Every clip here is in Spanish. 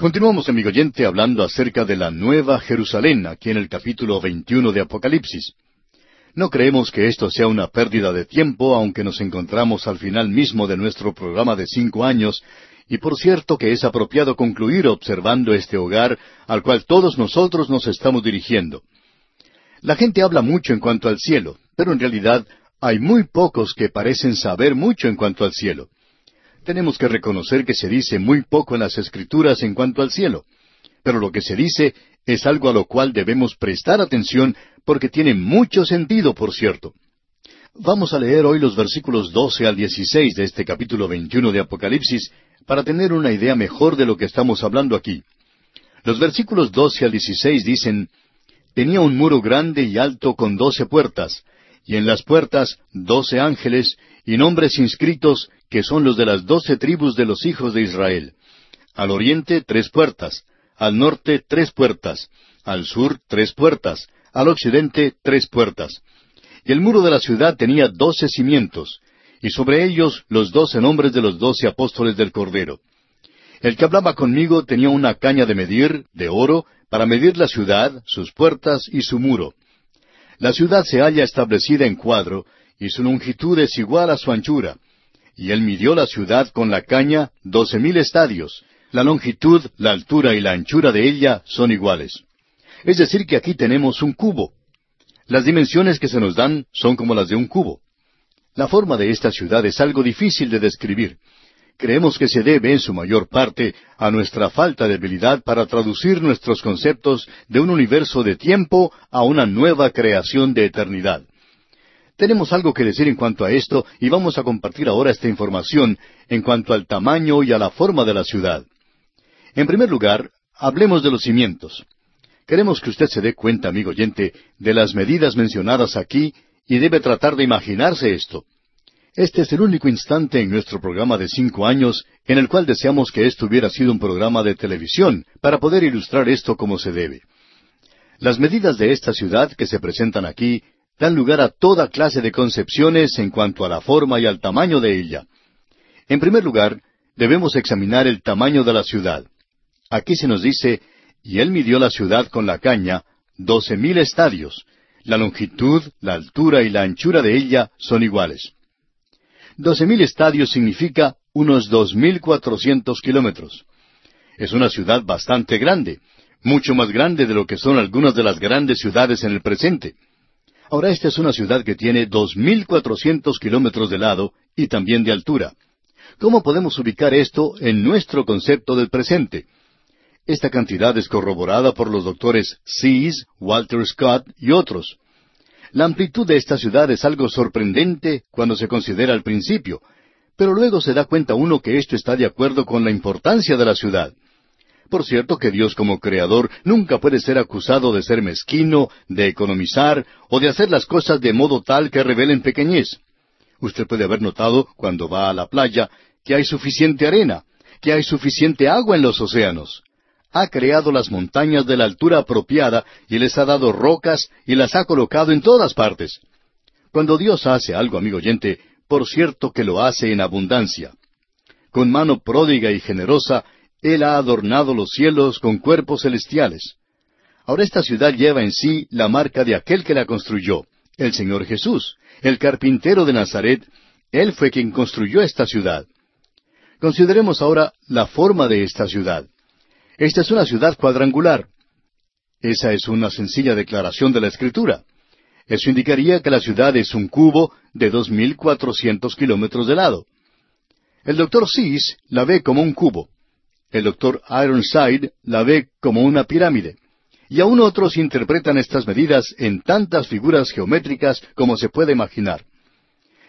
Continuamos, amigo oyente, hablando acerca de la Nueva Jerusalén, aquí en el capítulo 21 de Apocalipsis. No creemos que esto sea una pérdida de tiempo, aunque nos encontramos al final mismo de nuestro programa de cinco años, y por cierto que es apropiado concluir observando este hogar al cual todos nosotros nos estamos dirigiendo. La gente habla mucho en cuanto al cielo, pero en realidad hay muy pocos que parecen saber mucho en cuanto al cielo tenemos que reconocer que se dice muy poco en las Escrituras en cuanto al cielo. Pero lo que se dice es algo a lo cual debemos prestar atención porque tiene mucho sentido, por cierto. Vamos a leer hoy los versículos 12 al 16 de este capítulo 21 de Apocalipsis para tener una idea mejor de lo que estamos hablando aquí. Los versículos 12 al 16 dicen, Tenía un muro grande y alto con doce puertas, y en las puertas doce ángeles y nombres inscritos que son los de las doce tribus de los hijos de Israel. Al oriente tres puertas, al norte tres puertas, al sur tres puertas, al occidente tres puertas. Y el muro de la ciudad tenía doce cimientos, y sobre ellos los doce nombres de los doce apóstoles del Cordero. El que hablaba conmigo tenía una caña de medir, de oro, para medir la ciudad, sus puertas y su muro. La ciudad se halla establecida en cuadro, y su longitud es igual a su anchura, y él midió la ciudad con la caña doce mil estadios. La longitud, la altura y la anchura de ella son iguales. Es decir, que aquí tenemos un cubo. Las dimensiones que se nos dan son como las de un cubo. La forma de esta ciudad es algo difícil de describir. Creemos que se debe en su mayor parte a nuestra falta de habilidad para traducir nuestros conceptos de un universo de tiempo a una nueva creación de eternidad. Tenemos algo que decir en cuanto a esto y vamos a compartir ahora esta información en cuanto al tamaño y a la forma de la ciudad. En primer lugar, hablemos de los cimientos. Queremos que usted se dé cuenta, amigo oyente, de las medidas mencionadas aquí y debe tratar de imaginarse esto. Este es el único instante en nuestro programa de cinco años en el cual deseamos que esto hubiera sido un programa de televisión para poder ilustrar esto como se debe. Las medidas de esta ciudad que se presentan aquí dan lugar a toda clase de concepciones en cuanto a la forma y al tamaño de ella. En primer lugar, debemos examinar el tamaño de la ciudad. Aquí se nos dice, y él midió la ciudad con la caña, doce mil estadios. La longitud, la altura y la anchura de ella son iguales. Doce mil estadios significa unos dos mil cuatrocientos kilómetros. Es una ciudad bastante grande, mucho más grande de lo que son algunas de las grandes ciudades en el presente. Ahora esta es una ciudad que tiene dos mil cuatrocientos kilómetros de lado y también de altura. ¿Cómo podemos ubicar esto en nuestro concepto del presente? Esta cantidad es corroborada por los doctores Seas, Walter Scott y otros. La amplitud de esta ciudad es algo sorprendente cuando se considera al principio, pero luego se da cuenta uno que esto está de acuerdo con la importancia de la ciudad. Por cierto que Dios como Creador nunca puede ser acusado de ser mezquino, de economizar o de hacer las cosas de modo tal que revelen pequeñez. Usted puede haber notado, cuando va a la playa, que hay suficiente arena, que hay suficiente agua en los océanos. Ha creado las montañas de la altura apropiada y les ha dado rocas y las ha colocado en todas partes. Cuando Dios hace algo, amigo oyente, por cierto que lo hace en abundancia. Con mano pródiga y generosa, él ha adornado los cielos con cuerpos celestiales. Ahora esta ciudad lleva en sí la marca de aquel que la construyó, el Señor Jesús, el carpintero de Nazaret. Él fue quien construyó esta ciudad. Consideremos ahora la forma de esta ciudad. Esta es una ciudad cuadrangular. Esa es una sencilla declaración de la Escritura. Eso indicaría que la ciudad es un cubo de dos mil cuatrocientos kilómetros de lado. El doctor Sis la ve como un cubo. El doctor Ironside la ve como una pirámide. Y aún otros interpretan estas medidas en tantas figuras geométricas como se puede imaginar.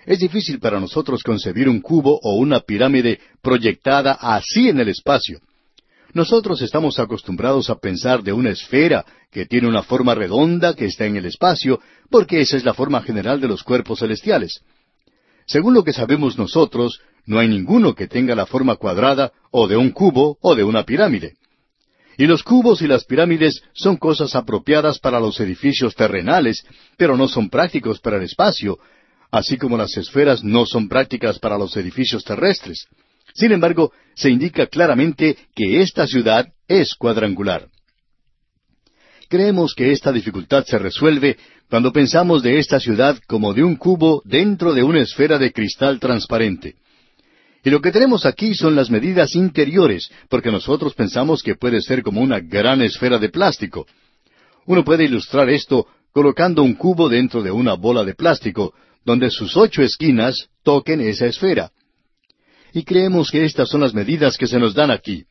Es difícil para nosotros concebir un cubo o una pirámide proyectada así en el espacio. Nosotros estamos acostumbrados a pensar de una esfera que tiene una forma redonda que está en el espacio, porque esa es la forma general de los cuerpos celestiales. Según lo que sabemos nosotros, no hay ninguno que tenga la forma cuadrada o de un cubo o de una pirámide. Y los cubos y las pirámides son cosas apropiadas para los edificios terrenales, pero no son prácticos para el espacio, así como las esferas no son prácticas para los edificios terrestres. Sin embargo, se indica claramente que esta ciudad es cuadrangular. Creemos que esta dificultad se resuelve cuando pensamos de esta ciudad como de un cubo dentro de una esfera de cristal transparente. Y lo que tenemos aquí son las medidas interiores, porque nosotros pensamos que puede ser como una gran esfera de plástico. Uno puede ilustrar esto colocando un cubo dentro de una bola de plástico, donde sus ocho esquinas toquen esa esfera. Y creemos que estas son las medidas que se nos dan aquí.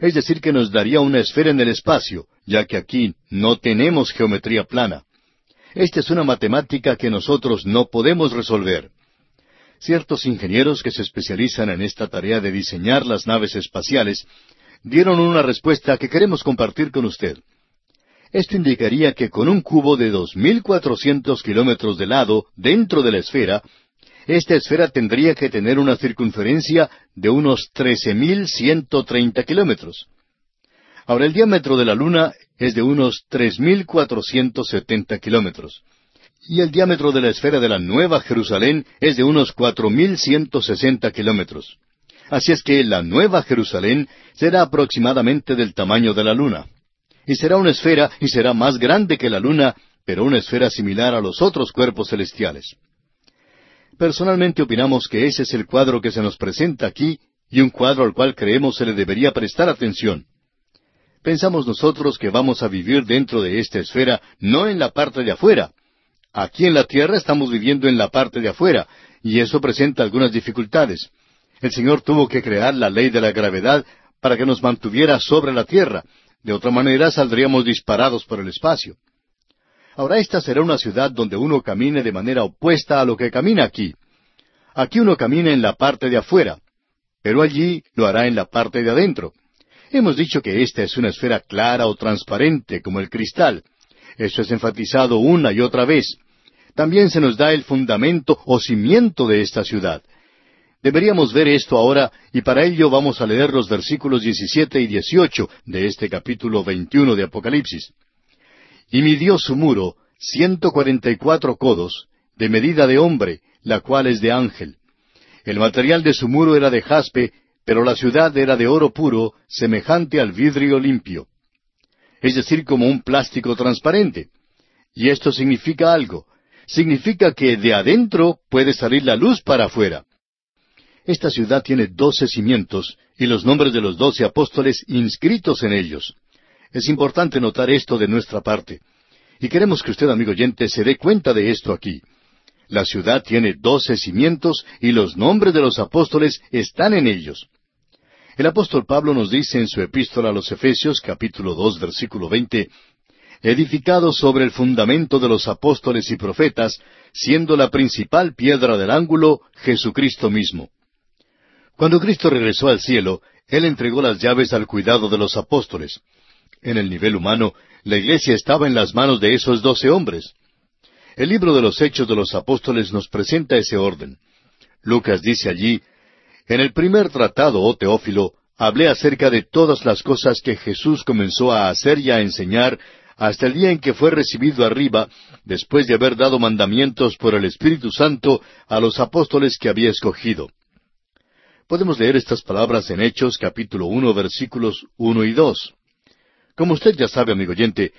Es decir, que nos daría una esfera en el espacio, ya que aquí no tenemos geometría plana. Esta es una matemática que nosotros no podemos resolver. Ciertos ingenieros que se especializan en esta tarea de diseñar las naves espaciales dieron una respuesta que queremos compartir con usted. Esto indicaría que con un cubo de dos mil cuatrocientos kilómetros de lado dentro de la esfera, esta esfera tendría que tener una circunferencia de unos trece mil ciento treinta kilómetros. Ahora el diámetro de la Luna es de unos tres mil cuatrocientos setenta kilómetros y el diámetro de la esfera de la Nueva Jerusalén es de unos cuatro mil ciento sesenta kilómetros. Así es que la Nueva Jerusalén será aproximadamente del tamaño de la Luna. Y será una esfera y será más grande que la Luna, pero una esfera similar a los otros cuerpos celestiales. Personalmente opinamos que ese es el cuadro que se nos presenta aquí y un cuadro al cual creemos se le debería prestar atención. Pensamos nosotros que vamos a vivir dentro de esta esfera, no en la parte de afuera, Aquí en la tierra estamos viviendo en la parte de afuera, y eso presenta algunas dificultades. El Señor tuvo que crear la ley de la gravedad para que nos mantuviera sobre la tierra. De otra manera saldríamos disparados por el espacio. Ahora esta será una ciudad donde uno camine de manera opuesta a lo que camina aquí. Aquí uno camina en la parte de afuera, pero allí lo hará en la parte de adentro. Hemos dicho que esta es una esfera clara o transparente como el cristal, eso es enfatizado una y otra vez. También se nos da el fundamento o cimiento de esta ciudad. Deberíamos ver esto ahora y para ello vamos a leer los versículos 17 y 18 de este capítulo 21 de Apocalipsis. Y midió su muro ciento cuarenta y cuatro codos, de medida de hombre, la cual es de ángel. El material de su muro era de jaspe, pero la ciudad era de oro puro, semejante al vidrio limpio es decir, como un plástico transparente. Y esto significa algo. Significa que de adentro puede salir la luz para afuera. Esta ciudad tiene doce cimientos y los nombres de los doce apóstoles inscritos en ellos. Es importante notar esto de nuestra parte. Y queremos que usted, amigo oyente, se dé cuenta de esto aquí. La ciudad tiene doce cimientos y los nombres de los apóstoles están en ellos. El apóstol Pablo nos dice en su epístola a los Efesios capítulo dos versículo veinte, edificado sobre el fundamento de los apóstoles y profetas, siendo la principal piedra del ángulo Jesucristo mismo. Cuando Cristo regresó al cielo, Él entregó las llaves al cuidado de los apóstoles. En el nivel humano, la iglesia estaba en las manos de esos doce hombres. El libro de los Hechos de los Apóstoles nos presenta ese orden. Lucas dice allí, en el primer tratado, oh Teófilo, hablé acerca de todas las cosas que Jesús comenzó a hacer y a enseñar hasta el día en que fue recibido arriba, después de haber dado mandamientos por el Espíritu Santo a los apóstoles que había escogido. Podemos leer estas palabras en Hechos capítulo uno versículos uno y dos. Como usted ya sabe, amigo oyente,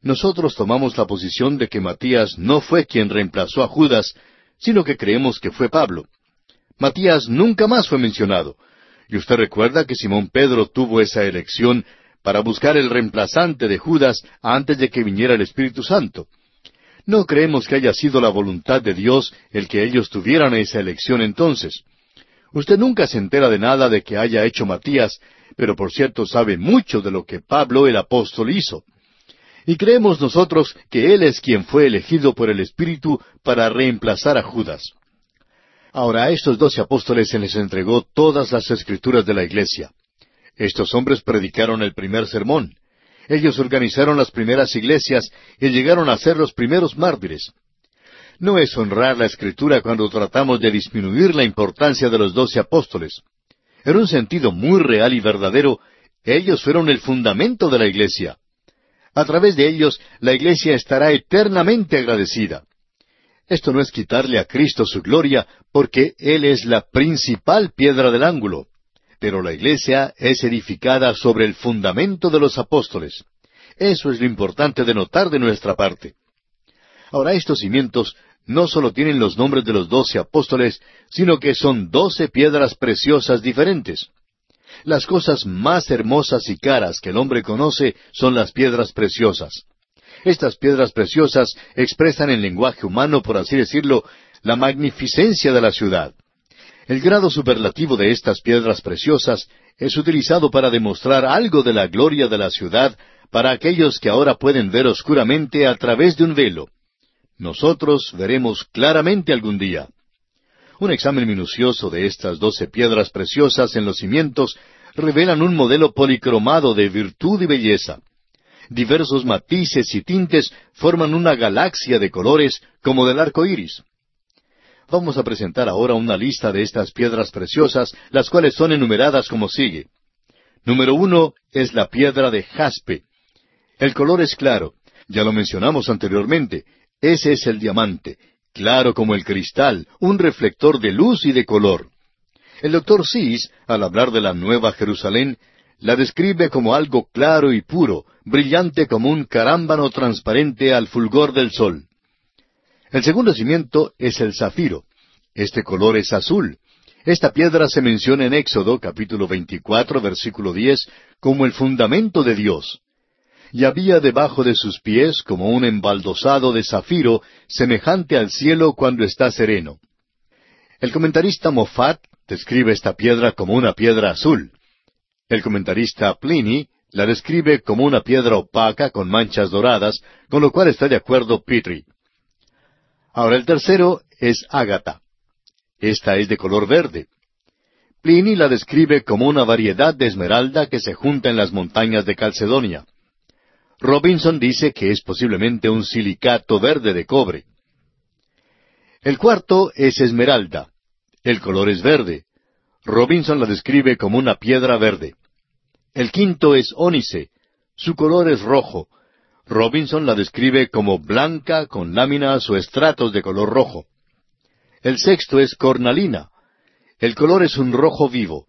nosotros tomamos la posición de que Matías no fue quien reemplazó a Judas, sino que creemos que fue Pablo. Matías nunca más fue mencionado. Y usted recuerda que Simón Pedro tuvo esa elección para buscar el reemplazante de Judas antes de que viniera el Espíritu Santo. No creemos que haya sido la voluntad de Dios el que ellos tuvieran esa elección entonces. Usted nunca se entera de nada de que haya hecho Matías, pero por cierto sabe mucho de lo que Pablo el apóstol hizo. Y creemos nosotros que él es quien fue elegido por el Espíritu para reemplazar a Judas. Ahora a estos doce apóstoles se les entregó todas las escrituras de la iglesia. Estos hombres predicaron el primer sermón. Ellos organizaron las primeras iglesias y llegaron a ser los primeros mártires. No es honrar la escritura cuando tratamos de disminuir la importancia de los doce apóstoles. En un sentido muy real y verdadero, ellos fueron el fundamento de la iglesia. A través de ellos, la iglesia estará eternamente agradecida. Esto no es quitarle a Cristo su gloria, porque Él es la principal piedra del ángulo. pero la iglesia es edificada sobre el fundamento de los apóstoles. Eso es lo importante de notar de nuestra parte. Ahora estos cimientos no solo tienen los nombres de los doce apóstoles, sino que son doce piedras preciosas diferentes. Las cosas más hermosas y caras que el hombre conoce son las piedras preciosas. Estas piedras preciosas expresan en lenguaje humano, por así decirlo, la magnificencia de la ciudad. El grado superlativo de estas piedras preciosas es utilizado para demostrar algo de la gloria de la ciudad para aquellos que ahora pueden ver oscuramente a través de un velo. Nosotros veremos claramente algún día. Un examen minucioso de estas doce piedras preciosas en los cimientos revelan un modelo policromado de virtud y belleza. Diversos matices y tintes forman una galaxia de colores como del arco iris. Vamos a presentar ahora una lista de estas piedras preciosas, las cuales son enumeradas como sigue. Número uno es la piedra de jaspe. El color es claro. Ya lo mencionamos anteriormente. Ese es el diamante, claro como el cristal, un reflector de luz y de color. El doctor Sis, al hablar de la Nueva Jerusalén, la describe como algo claro y puro, brillante como un carámbano transparente al fulgor del sol. El segundo cimiento es el zafiro. Este color es azul. Esta piedra se menciona en Éxodo capítulo 24 versículo 10 como el fundamento de Dios. Y había debajo de sus pies como un embaldosado de zafiro semejante al cielo cuando está sereno. El comentarista Moffat describe esta piedra como una piedra azul. El comentarista Pliny la describe como una piedra opaca con manchas doradas, con lo cual está de acuerdo Petrie. Ahora el tercero es ágata. Esta es de color verde. Pliny la describe como una variedad de esmeralda que se junta en las montañas de Calcedonia. Robinson dice que es posiblemente un silicato verde de cobre. El cuarto es esmeralda. El color es verde. Robinson la describe como una piedra verde. El quinto es ónice. Su color es rojo. Robinson la describe como blanca con láminas o estratos de color rojo. El sexto es cornalina. El color es un rojo vivo.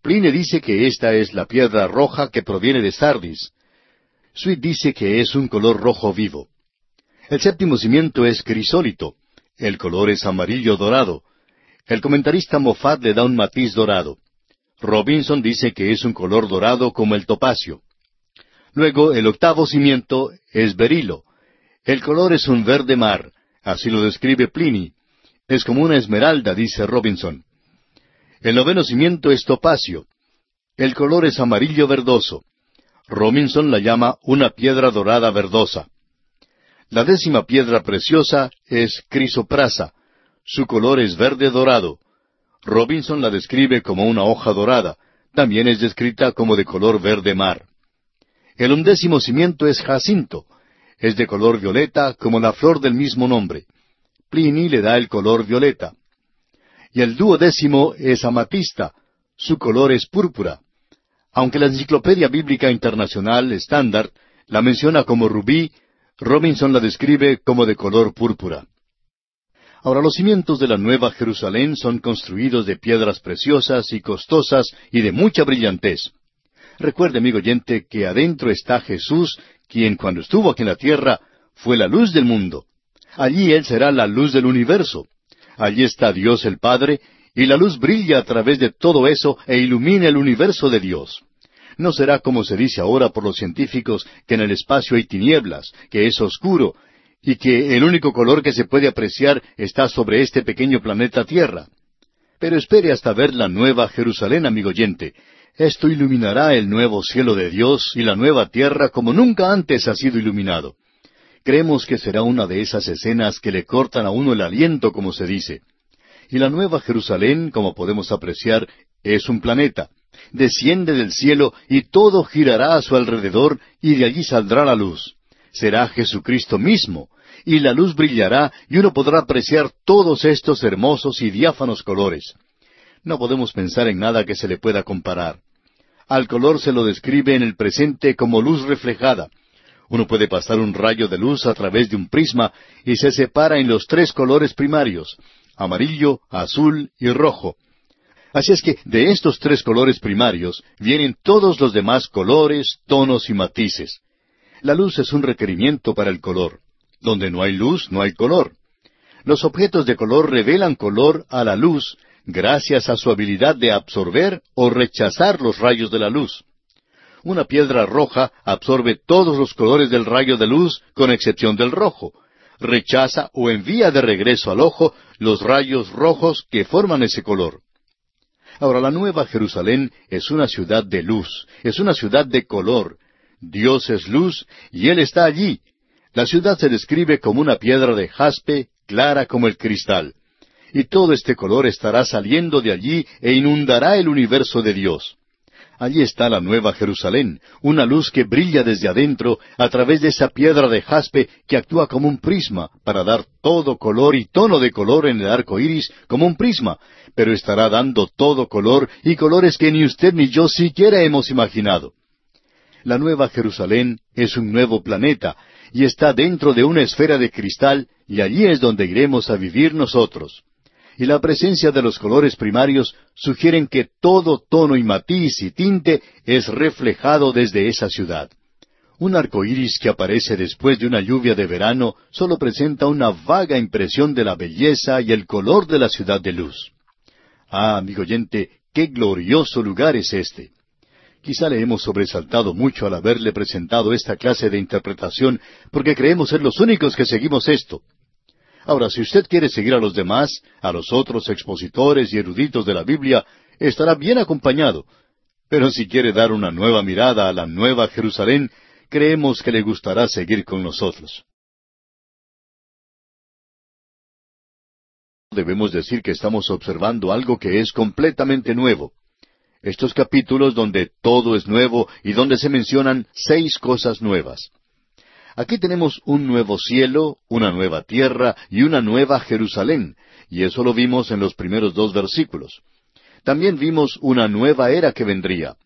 Pline dice que esta es la piedra roja que proviene de Sardis. Sweet dice que es un color rojo vivo. El séptimo cimiento es crisólito. El color es amarillo dorado. El comentarista Moffat le da un matiz dorado. Robinson dice que es un color dorado como el topacio. Luego, el octavo cimiento es berilo. El color es un verde mar, así lo describe Pliny. Es como una esmeralda, dice Robinson. El noveno cimiento es topacio. El color es amarillo verdoso. Robinson la llama una piedra dorada verdosa. La décima piedra preciosa es crisoprasa. Su color es verde dorado. Robinson la describe como una hoja dorada. También es descrita como de color verde mar. El undécimo cimiento es jacinto. Es de color violeta como la flor del mismo nombre. Pliny le da el color violeta. Y el duodécimo es amatista. Su color es púrpura. Aunque la Enciclopedia Bíblica Internacional estándar la menciona como rubí, Robinson la describe como de color púrpura. Ahora los cimientos de la Nueva Jerusalén son construidos de piedras preciosas y costosas y de mucha brillantez. Recuerde, amigo oyente, que adentro está Jesús, quien cuando estuvo aquí en la tierra fue la luz del mundo. Allí Él será la luz del universo. Allí está Dios el Padre, y la luz brilla a través de todo eso e ilumina el universo de Dios. No será como se dice ahora por los científicos que en el espacio hay tinieblas, que es oscuro, y que el único color que se puede apreciar está sobre este pequeño planeta Tierra. Pero espere hasta ver la nueva Jerusalén, amigo oyente, esto iluminará el nuevo cielo de Dios y la nueva tierra como nunca antes ha sido iluminado. Creemos que será una de esas escenas que le cortan a uno el aliento, como se dice. Y la nueva Jerusalén, como podemos apreciar, es un planeta. Desciende del cielo y todo girará a su alrededor y de allí saldrá la luz. Será Jesucristo mismo, y la luz brillará y uno podrá apreciar todos estos hermosos y diáfanos colores. No podemos pensar en nada que se le pueda comparar. Al color se lo describe en el presente como luz reflejada. Uno puede pasar un rayo de luz a través de un prisma y se separa en los tres colores primarios, amarillo, azul y rojo. Así es que de estos tres colores primarios vienen todos los demás colores, tonos y matices. La luz es un requerimiento para el color. Donde no hay luz, no hay color. Los objetos de color revelan color a la luz gracias a su habilidad de absorber o rechazar los rayos de la luz. Una piedra roja absorbe todos los colores del rayo de luz con excepción del rojo. Rechaza o envía de regreso al ojo los rayos rojos que forman ese color. Ahora, la Nueva Jerusalén es una ciudad de luz, es una ciudad de color. Dios es luz y Él está allí. La ciudad se describe como una piedra de jaspe, clara como el cristal. Y todo este color estará saliendo de allí e inundará el universo de Dios. Allí está la Nueva Jerusalén, una luz que brilla desde adentro a través de esa piedra de jaspe que actúa como un prisma para dar todo color y tono de color en el arco iris como un prisma, pero estará dando todo color y colores que ni usted ni yo siquiera hemos imaginado. La Nueva Jerusalén es un nuevo planeta y está dentro de una esfera de cristal y allí es donde iremos a vivir nosotros y la presencia de los colores primarios sugieren que todo tono y matiz y tinte es reflejado desde esa ciudad. Un arco iris que aparece después de una lluvia de verano solo presenta una vaga impresión de la belleza y el color de la ciudad de luz. Ah, amigo oyente, qué glorioso lugar es este. Quizá le hemos sobresaltado mucho al haberle presentado esta clase de interpretación, porque creemos ser los únicos que seguimos esto. Ahora, si usted quiere seguir a los demás, a los otros expositores y eruditos de la Biblia, estará bien acompañado. Pero si quiere dar una nueva mirada a la nueva Jerusalén, creemos que le gustará seguir con nosotros. Debemos decir que estamos observando algo que es completamente nuevo. Estos capítulos donde todo es nuevo y donde se mencionan seis cosas nuevas. Aquí tenemos un nuevo cielo, una nueva tierra y una nueva Jerusalén, y eso lo vimos en los primeros dos versículos. También vimos una nueva era que vendría.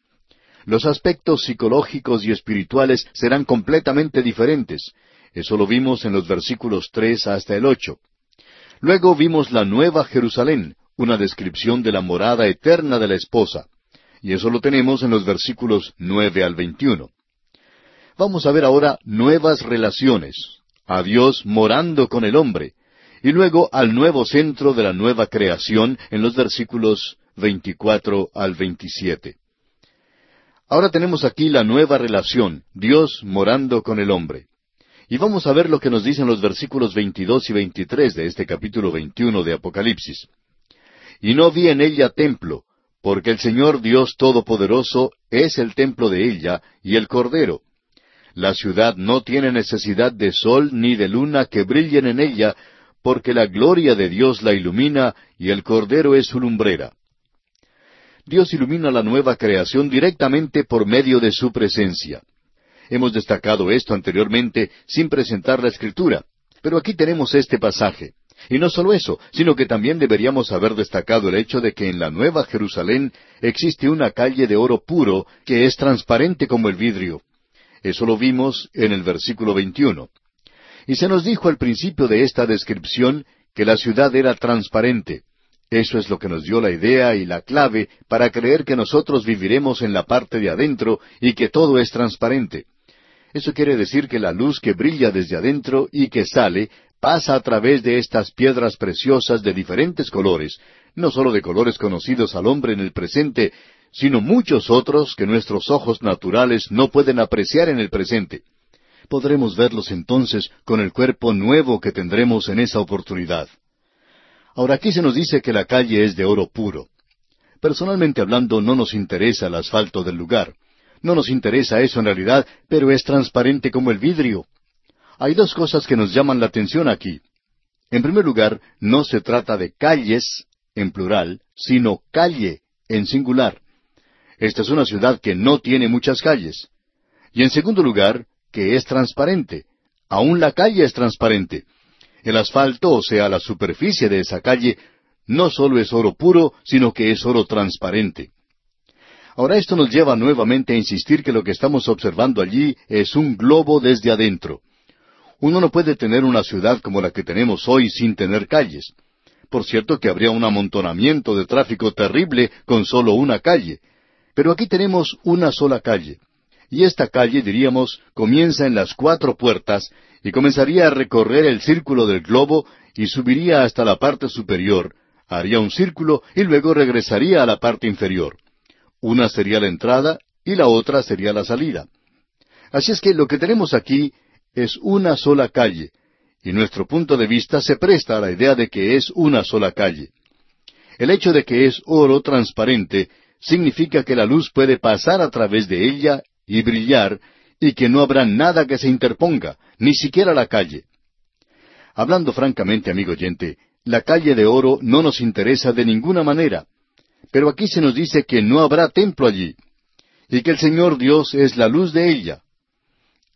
Los aspectos psicológicos y espirituales serán completamente diferentes. Eso lo vimos en los versículos tres hasta el ocho. Luego vimos la nueva Jerusalén, una descripción de la morada eterna de la esposa. Y eso lo tenemos en los versículos nueve al veintiuno. Vamos a ver ahora nuevas relaciones, a Dios morando con el hombre, y luego al nuevo centro de la nueva creación en los versículos 24 al 27. Ahora tenemos aquí la nueva relación, Dios morando con el hombre. Y vamos a ver lo que nos dicen los versículos 22 y 23 de este capítulo 21 de Apocalipsis. Y no vi en ella templo, porque el Señor Dios Todopoderoso es el templo de ella y el Cordero, la ciudad no tiene necesidad de sol ni de luna que brillen en ella, porque la gloria de Dios la ilumina y el Cordero es su lumbrera. Dios ilumina la nueva creación directamente por medio de su presencia. Hemos destacado esto anteriormente sin presentar la escritura, pero aquí tenemos este pasaje. Y no solo eso, sino que también deberíamos haber destacado el hecho de que en la Nueva Jerusalén existe una calle de oro puro que es transparente como el vidrio. Eso lo vimos en el versículo 21. Y se nos dijo al principio de esta descripción que la ciudad era transparente. Eso es lo que nos dio la idea y la clave para creer que nosotros viviremos en la parte de adentro y que todo es transparente. Eso quiere decir que la luz que brilla desde adentro y que sale pasa a través de estas piedras preciosas de diferentes colores, no solo de colores conocidos al hombre en el presente, sino muchos otros que nuestros ojos naturales no pueden apreciar en el presente. Podremos verlos entonces con el cuerpo nuevo que tendremos en esa oportunidad. Ahora aquí se nos dice que la calle es de oro puro. Personalmente hablando no nos interesa el asfalto del lugar. No nos interesa eso en realidad, pero es transparente como el vidrio. Hay dos cosas que nos llaman la atención aquí. En primer lugar, no se trata de calles, en plural, sino calle, en singular. Esta es una ciudad que no tiene muchas calles. Y en segundo lugar, que es transparente. Aún la calle es transparente. El asfalto, o sea, la superficie de esa calle, no solo es oro puro, sino que es oro transparente. Ahora esto nos lleva nuevamente a insistir que lo que estamos observando allí es un globo desde adentro. Uno no puede tener una ciudad como la que tenemos hoy sin tener calles. por cierto que habría un amontonamiento de tráfico terrible con solo una calle. Pero aquí tenemos una sola calle. Y esta calle, diríamos, comienza en las cuatro puertas y comenzaría a recorrer el círculo del globo y subiría hasta la parte superior, haría un círculo y luego regresaría a la parte inferior. Una sería la entrada y la otra sería la salida. Así es que lo que tenemos aquí es una sola calle, y nuestro punto de vista se presta a la idea de que es una sola calle. El hecho de que es oro transparente significa que la luz puede pasar a través de ella y brillar, y que no habrá nada que se interponga, ni siquiera la calle. Hablando francamente, amigo oyente, la calle de oro no nos interesa de ninguna manera, pero aquí se nos dice que no habrá templo allí, y que el Señor Dios es la luz de ella.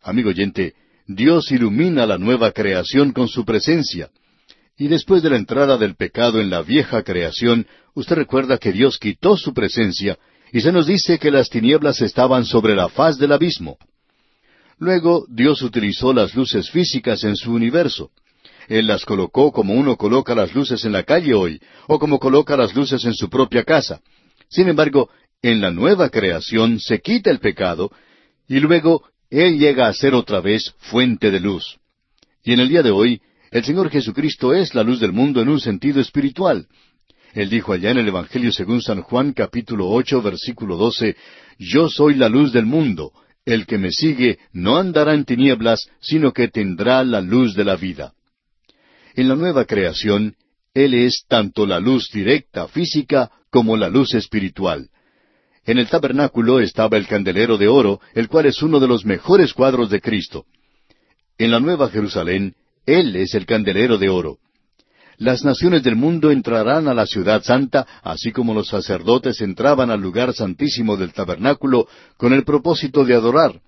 Amigo oyente, Dios ilumina la nueva creación con su presencia. Y después de la entrada del pecado en la vieja creación, usted recuerda que Dios quitó su presencia y se nos dice que las tinieblas estaban sobre la faz del abismo. Luego Dios utilizó las luces físicas en su universo. Él las colocó como uno coloca las luces en la calle hoy, o como coloca las luces en su propia casa. Sin embargo, en la nueva creación se quita el pecado, y luego él llega a ser otra vez fuente de luz. Y en el día de hoy, el Señor Jesucristo es la luz del mundo en un sentido espiritual. Él dijo allá en el Evangelio según San Juan capítulo ocho versículo doce, Yo soy la luz del mundo. El que me sigue no andará en tinieblas, sino que tendrá la luz de la vida. En la nueva creación, Él es tanto la luz directa física como la luz espiritual. En el tabernáculo estaba el candelero de oro, el cual es uno de los mejores cuadros de Cristo. En la Nueva Jerusalén, Él es el candelero de oro. Las naciones del mundo entrarán a la ciudad santa, así como los sacerdotes entraban al lugar santísimo del tabernáculo con el propósito de adorar.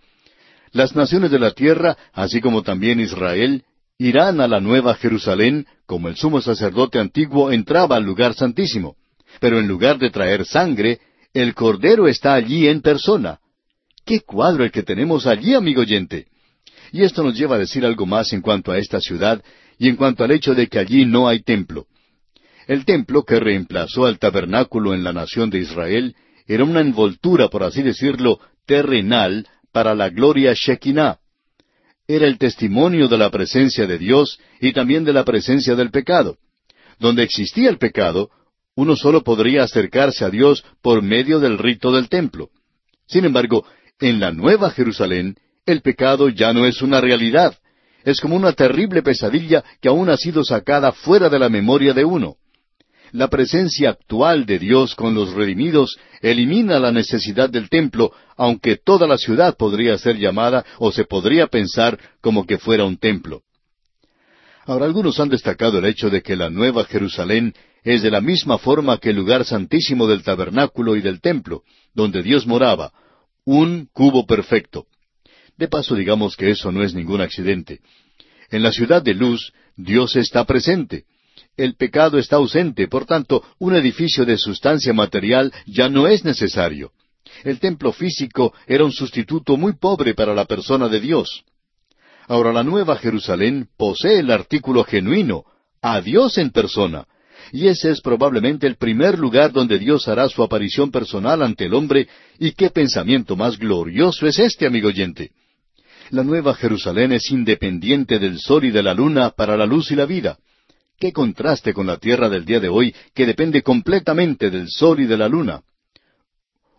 Las naciones de la tierra, así como también Israel, irán a la Nueva Jerusalén, como el sumo sacerdote antiguo entraba al lugar santísimo. Pero en lugar de traer sangre, el Cordero está allí en persona. ¡Qué cuadro el que tenemos allí, amigo oyente! Y esto nos lleva a decir algo más en cuanto a esta ciudad y en cuanto al hecho de que allí no hay templo. El templo que reemplazó al tabernáculo en la nación de Israel era una envoltura, por así decirlo, terrenal para la gloria Shekinah. Era el testimonio de la presencia de Dios y también de la presencia del pecado. Donde existía el pecado, uno solo podría acercarse a Dios por medio del rito del templo. Sin embargo, en la Nueva Jerusalén, el pecado ya no es una realidad. Es como una terrible pesadilla que aún ha sido sacada fuera de la memoria de uno. La presencia actual de Dios con los redimidos elimina la necesidad del templo, aunque toda la ciudad podría ser llamada o se podría pensar como que fuera un templo. Ahora algunos han destacado el hecho de que la Nueva Jerusalén es de la misma forma que el lugar santísimo del tabernáculo y del templo, donde Dios moraba, un cubo perfecto. De paso digamos que eso no es ningún accidente. En la ciudad de luz, Dios está presente. El pecado está ausente, por tanto, un edificio de sustancia material ya no es necesario. El templo físico era un sustituto muy pobre para la persona de Dios. Ahora la Nueva Jerusalén posee el artículo genuino, a Dios en persona, y ese es probablemente el primer lugar donde Dios hará su aparición personal ante el hombre, y qué pensamiento más glorioso es este, amigo oyente. La Nueva Jerusalén es independiente del sol y de la luna para la luz y la vida. Qué contraste con la tierra del día de hoy, que depende completamente del sol y de la luna.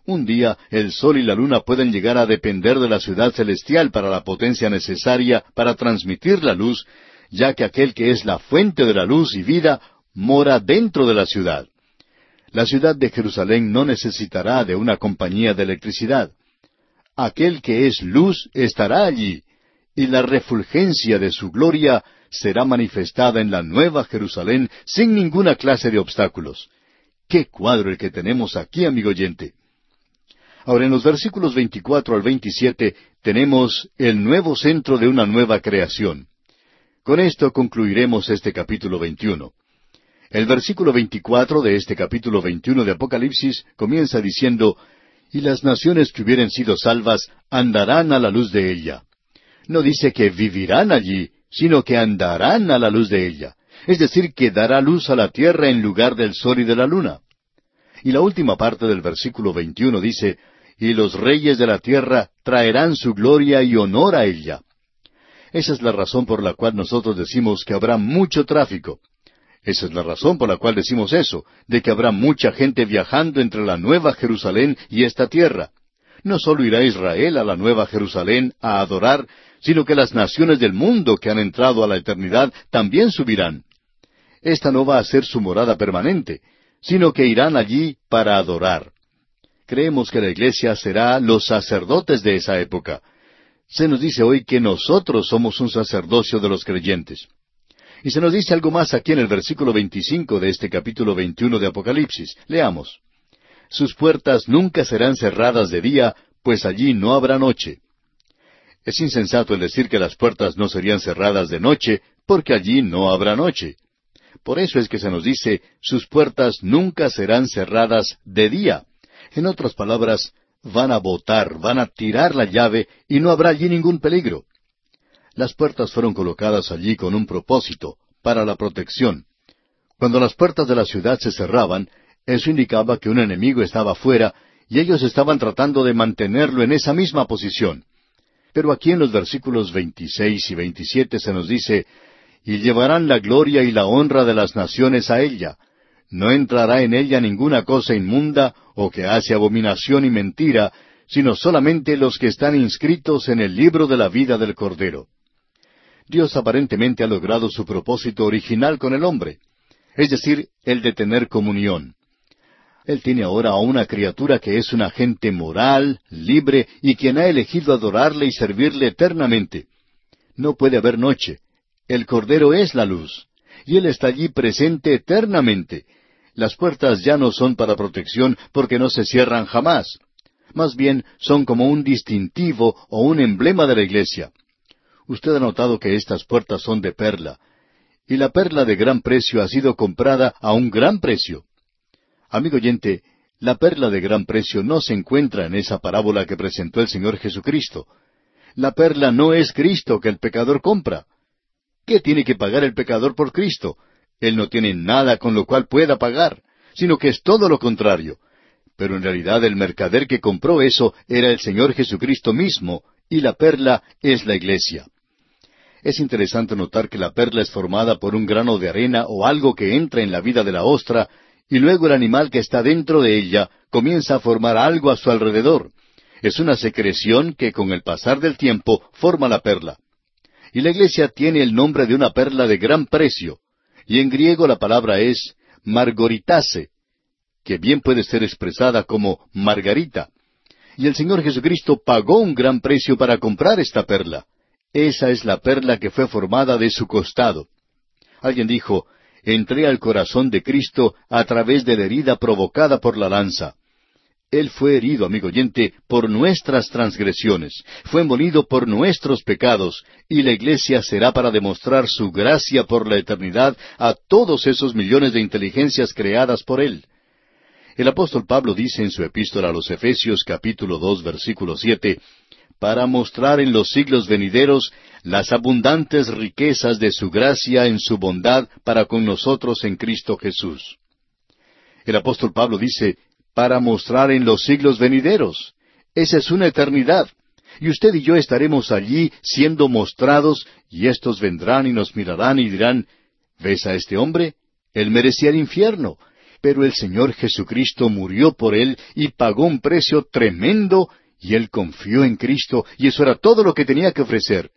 Un día el sol y la luna pueden llegar a depender de la ciudad celestial para la potencia necesaria para transmitir la luz, ya que aquel que es la fuente de la luz y vida mora dentro de la ciudad. La ciudad de Jerusalén no necesitará de una compañía de electricidad. Aquel que es luz estará allí, y la refulgencia de su gloria será manifestada en la nueva Jerusalén sin ninguna clase de obstáculos. ¡Qué cuadro el que tenemos aquí, amigo oyente! Ahora, en los versículos 24 al 27 tenemos el nuevo centro de una nueva creación. Con esto concluiremos este capítulo 21. El versículo 24 de este capítulo 21 de Apocalipsis comienza diciendo, Y las naciones que hubieren sido salvas andarán a la luz de ella. No dice que vivirán allí, sino que andarán a la luz de ella. es decir, que dará luz a la tierra en lugar del sol y de la luna. Y la última parte del versículo 21 dice, y los reyes de la tierra traerán su gloria y honor a ella. Esa es la razón por la cual nosotros decimos que habrá mucho tráfico. Esa es la razón por la cual decimos eso, de que habrá mucha gente viajando entre la Nueva Jerusalén y esta tierra. No solo irá Israel a la Nueva Jerusalén a adorar, sino que las naciones del mundo que han entrado a la eternidad también subirán. Esta no va a ser su morada permanente, sino que irán allí para adorar. Creemos que la iglesia será los sacerdotes de esa época. Se nos dice hoy que nosotros somos un sacerdocio de los creyentes. Y se nos dice algo más aquí en el versículo 25 de este capítulo 21 de Apocalipsis. Leamos. Sus puertas nunca serán cerradas de día, pues allí no habrá noche. Es insensato el decir que las puertas no serían cerradas de noche, porque allí no habrá noche. Por eso es que se nos dice, sus puertas nunca serán cerradas de día. En otras palabras, van a botar, van a tirar la llave y no habrá allí ningún peligro. Las puertas fueron colocadas allí con un propósito, para la protección. Cuando las puertas de la ciudad se cerraban, eso indicaba que un enemigo estaba fuera y ellos estaban tratando de mantenerlo en esa misma posición. Pero aquí en los versículos 26 y 27 se nos dice, y llevarán la gloria y la honra de las naciones a ella. No entrará en ella ninguna cosa inmunda o que hace abominación y mentira, sino solamente los que están inscritos en el libro de la vida del Cordero. Dios aparentemente ha logrado su propósito original con el hombre, es decir, el de tener comunión. Él tiene ahora a una criatura que es un agente moral, libre, y quien ha elegido adorarle y servirle eternamente. No puede haber noche. El Cordero es la luz, y Él está allí presente eternamente. Las puertas ya no son para protección porque no se cierran jamás. Más bien son como un distintivo o un emblema de la iglesia. Usted ha notado que estas puertas son de perla, y la perla de gran precio ha sido comprada a un gran precio. Amigo oyente, la perla de gran precio no se encuentra en esa parábola que presentó el Señor Jesucristo. La perla no es Cristo que el pecador compra. ¿Qué tiene que pagar el pecador por Cristo? Él no tiene nada con lo cual pueda pagar, sino que es todo lo contrario. Pero en realidad el mercader que compró eso era el Señor Jesucristo mismo, y la perla es la iglesia. Es interesante notar que la perla es formada por un grano de arena o algo que entra en la vida de la ostra, y luego el animal que está dentro de ella comienza a formar algo a su alrededor. Es una secreción que con el pasar del tiempo forma la perla. Y la iglesia tiene el nombre de una perla de gran precio, y en griego la palabra es margoritase, que bien puede ser expresada como margarita. Y el Señor Jesucristo pagó un gran precio para comprar esta perla. Esa es la perla que fue formada de su costado. Alguien dijo, entré al corazón de Cristo a través de la herida provocada por la lanza. Él fue herido, amigo oyente, por nuestras transgresiones, fue molido por nuestros pecados, y la iglesia será para demostrar su gracia por la eternidad a todos esos millones de inteligencias creadas por Él. El apóstol Pablo dice en su epístola a los Efesios capítulo dos versículo siete, para mostrar en los siglos venideros las abundantes riquezas de su gracia en su bondad para con nosotros en Cristo Jesús. El apóstol Pablo dice, para mostrar en los siglos venideros. Esa es una eternidad. Y usted y yo estaremos allí siendo mostrados, y éstos vendrán y nos mirarán y dirán, ¿ves a este hombre? Él merecía el infierno, pero el Señor Jesucristo murió por él y pagó un precio tremendo y él confió en Cristo y eso era todo lo que tenía que ofrecer.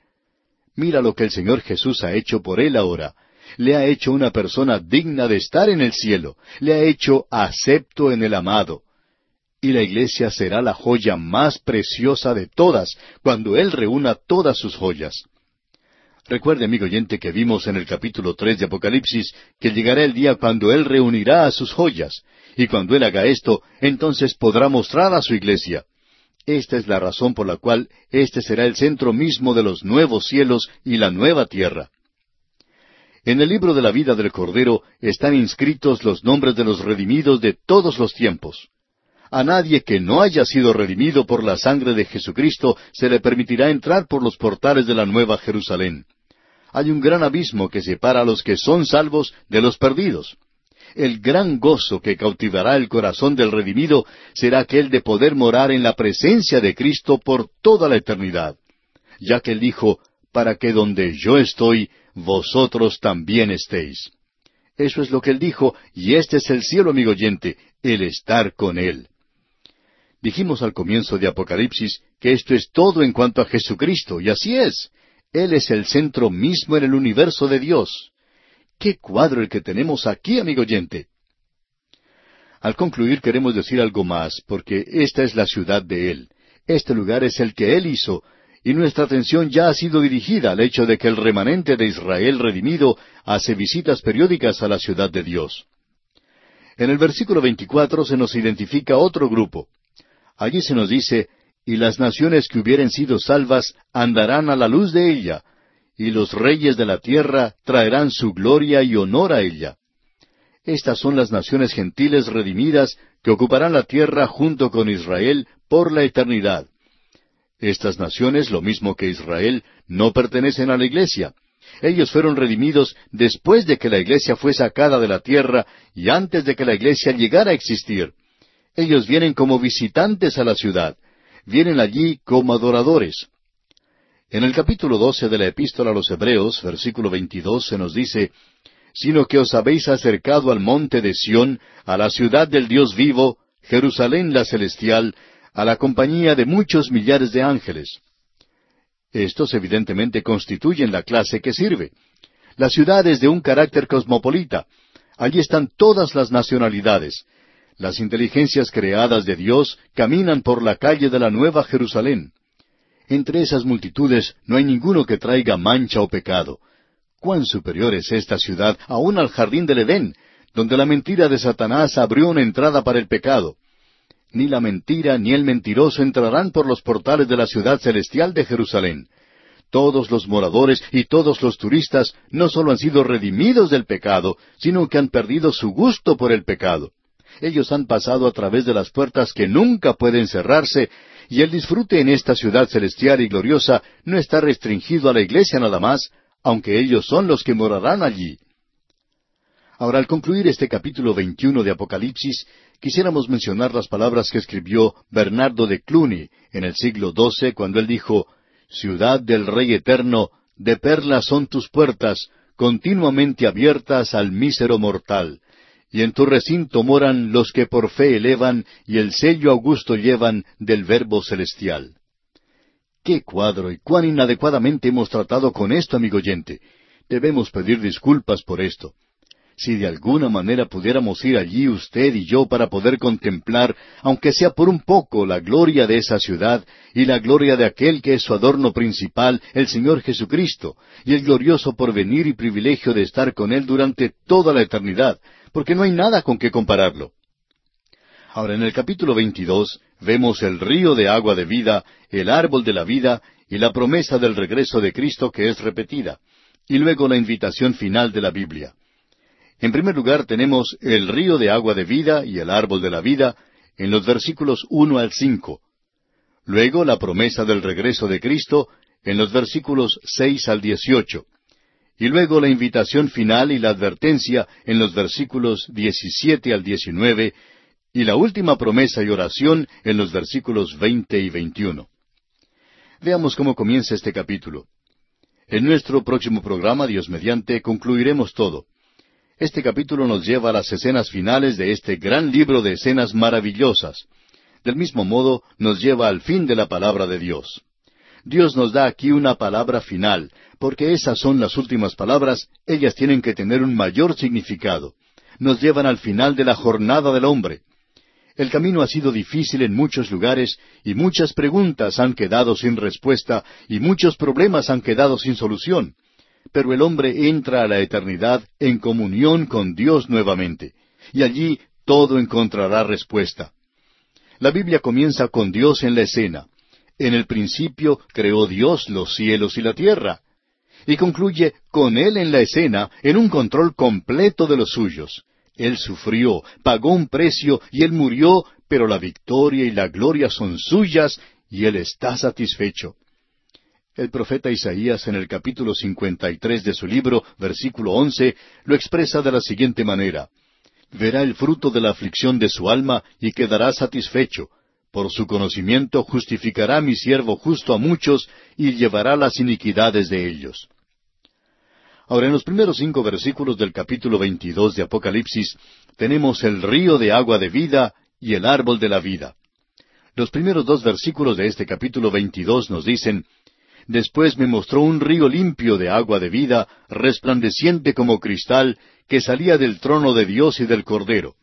Mira lo que el Señor Jesús ha hecho por él ahora. Le ha hecho una persona digna de estar en el cielo. Le ha hecho acepto en el amado. Y la iglesia será la joya más preciosa de todas cuando Él reúna todas sus joyas. Recuerde, amigo oyente, que vimos en el capítulo tres de Apocalipsis que llegará el día cuando Él reunirá a sus joyas, y cuando Él haga esto, entonces podrá mostrar a su iglesia. Esta es la razón por la cual este será el centro mismo de los nuevos cielos y la nueva tierra. En el libro de la vida del Cordero están inscritos los nombres de los redimidos de todos los tiempos. A nadie que no haya sido redimido por la sangre de Jesucristo se le permitirá entrar por los portales de la Nueva Jerusalén. hay un gran abismo que separa a los que son salvos de los perdidos. El gran gozo que cautivará el corazón del redimido será aquel de poder morar en la presencia de Cristo por toda la eternidad, ya que él dijo, para que donde yo estoy, vosotros también estéis. Eso es lo que él dijo, y este es el cielo, amigo oyente, el estar con él. Dijimos al comienzo de Apocalipsis que esto es todo en cuanto a Jesucristo, y así es. Él es el centro mismo en el universo de Dios. ¡Qué cuadro el que tenemos aquí, amigo oyente! Al concluir queremos decir algo más, porque esta es la ciudad de Él. Este lugar es el que Él hizo, y nuestra atención ya ha sido dirigida al hecho de que el remanente de Israel redimido hace visitas periódicas a la ciudad de Dios. En el versículo 24 se nos identifica otro grupo. Allí se nos dice, y las naciones que hubieren sido salvas andarán a la luz de ella, y los reyes de la tierra traerán su gloria y honor a ella. Estas son las naciones gentiles redimidas que ocuparán la tierra junto con Israel por la eternidad. Estas naciones, lo mismo que Israel, no pertenecen a la iglesia. Ellos fueron redimidos después de que la iglesia fue sacada de la tierra y antes de que la iglesia llegara a existir. Ellos vienen como visitantes a la ciudad, vienen allí como adoradores. En el capítulo doce de la Epístola a los Hebreos, versículo veintidós, se nos dice, sino que os habéis acercado al monte de Sión, a la ciudad del Dios vivo, Jerusalén la celestial, a la compañía de muchos millares de ángeles. Estos evidentemente constituyen la clase que sirve. La ciudad es de un carácter cosmopolita. Allí están todas las nacionalidades. Las inteligencias creadas de Dios caminan por la calle de la Nueva Jerusalén. Entre esas multitudes no hay ninguno que traiga mancha o pecado. Cuán superior es esta ciudad aún al jardín del Edén, donde la mentira de Satanás abrió una entrada para el pecado. Ni la mentira ni el mentiroso entrarán por los portales de la ciudad celestial de Jerusalén. Todos los moradores y todos los turistas no solo han sido redimidos del pecado, sino que han perdido su gusto por el pecado. Ellos han pasado a través de las puertas que nunca pueden cerrarse, y el disfrute en esta ciudad celestial y gloriosa no está restringido a la iglesia nada más, aunque ellos son los que morarán allí. Ahora, al concluir este capítulo 21 de Apocalipsis, quisiéramos mencionar las palabras que escribió Bernardo de Cluny en el siglo XII cuando él dijo, Ciudad del Rey Eterno, de perlas son tus puertas, continuamente abiertas al mísero mortal y en tu recinto moran los que por fe elevan y el sello augusto llevan del Verbo celestial. Qué cuadro y cuán inadecuadamente hemos tratado con esto, amigo oyente. Debemos pedir disculpas por esto. Si de alguna manera pudiéramos ir allí usted y yo para poder contemplar, aunque sea por un poco, la gloria de esa ciudad y la gloria de aquel que es su adorno principal, el Señor Jesucristo, y el glorioso porvenir y privilegio de estar con Él durante toda la eternidad, porque no hay nada con que compararlo. Ahora, en el capítulo 22 vemos el río de agua de vida, el árbol de la vida y la promesa del regreso de Cristo que es repetida, y luego la invitación final de la Biblia. En primer lugar tenemos el río de agua de vida y el árbol de la vida en los versículos uno al cinco. Luego la promesa del regreso de Cristo en los versículos seis al dieciocho y luego la invitación final y la advertencia en los versículos 17 al 19 y la última promesa y oración en los versículos 20 y 21. Veamos cómo comienza este capítulo. En nuestro próximo programa, Dios mediante, concluiremos todo. Este capítulo nos lleva a las escenas finales de este gran libro de escenas maravillosas. Del mismo modo, nos lleva al fin de la palabra de Dios. Dios nos da aquí una palabra final, porque esas son las últimas palabras, ellas tienen que tener un mayor significado. Nos llevan al final de la jornada del hombre. El camino ha sido difícil en muchos lugares y muchas preguntas han quedado sin respuesta y muchos problemas han quedado sin solución. Pero el hombre entra a la eternidad en comunión con Dios nuevamente, y allí todo encontrará respuesta. La Biblia comienza con Dios en la escena. En el principio creó Dios los cielos y la tierra. Y concluye con Él en la escena, en un control completo de los suyos. Él sufrió, pagó un precio y Él murió, pero la victoria y la gloria son suyas y Él está satisfecho. El profeta Isaías en el capítulo 53 de su libro, versículo 11, lo expresa de la siguiente manera. Verá el fruto de la aflicción de su alma y quedará satisfecho. Por su conocimiento justificará mi siervo justo a muchos y llevará las iniquidades de ellos. Ahora, en los primeros cinco versículos del capítulo 22 de Apocalipsis, tenemos el río de agua de vida y el árbol de la vida. Los primeros dos versículos de este capítulo 22 nos dicen, Después me mostró un río limpio de agua de vida, resplandeciente como cristal, que salía del trono de Dios y del Cordero.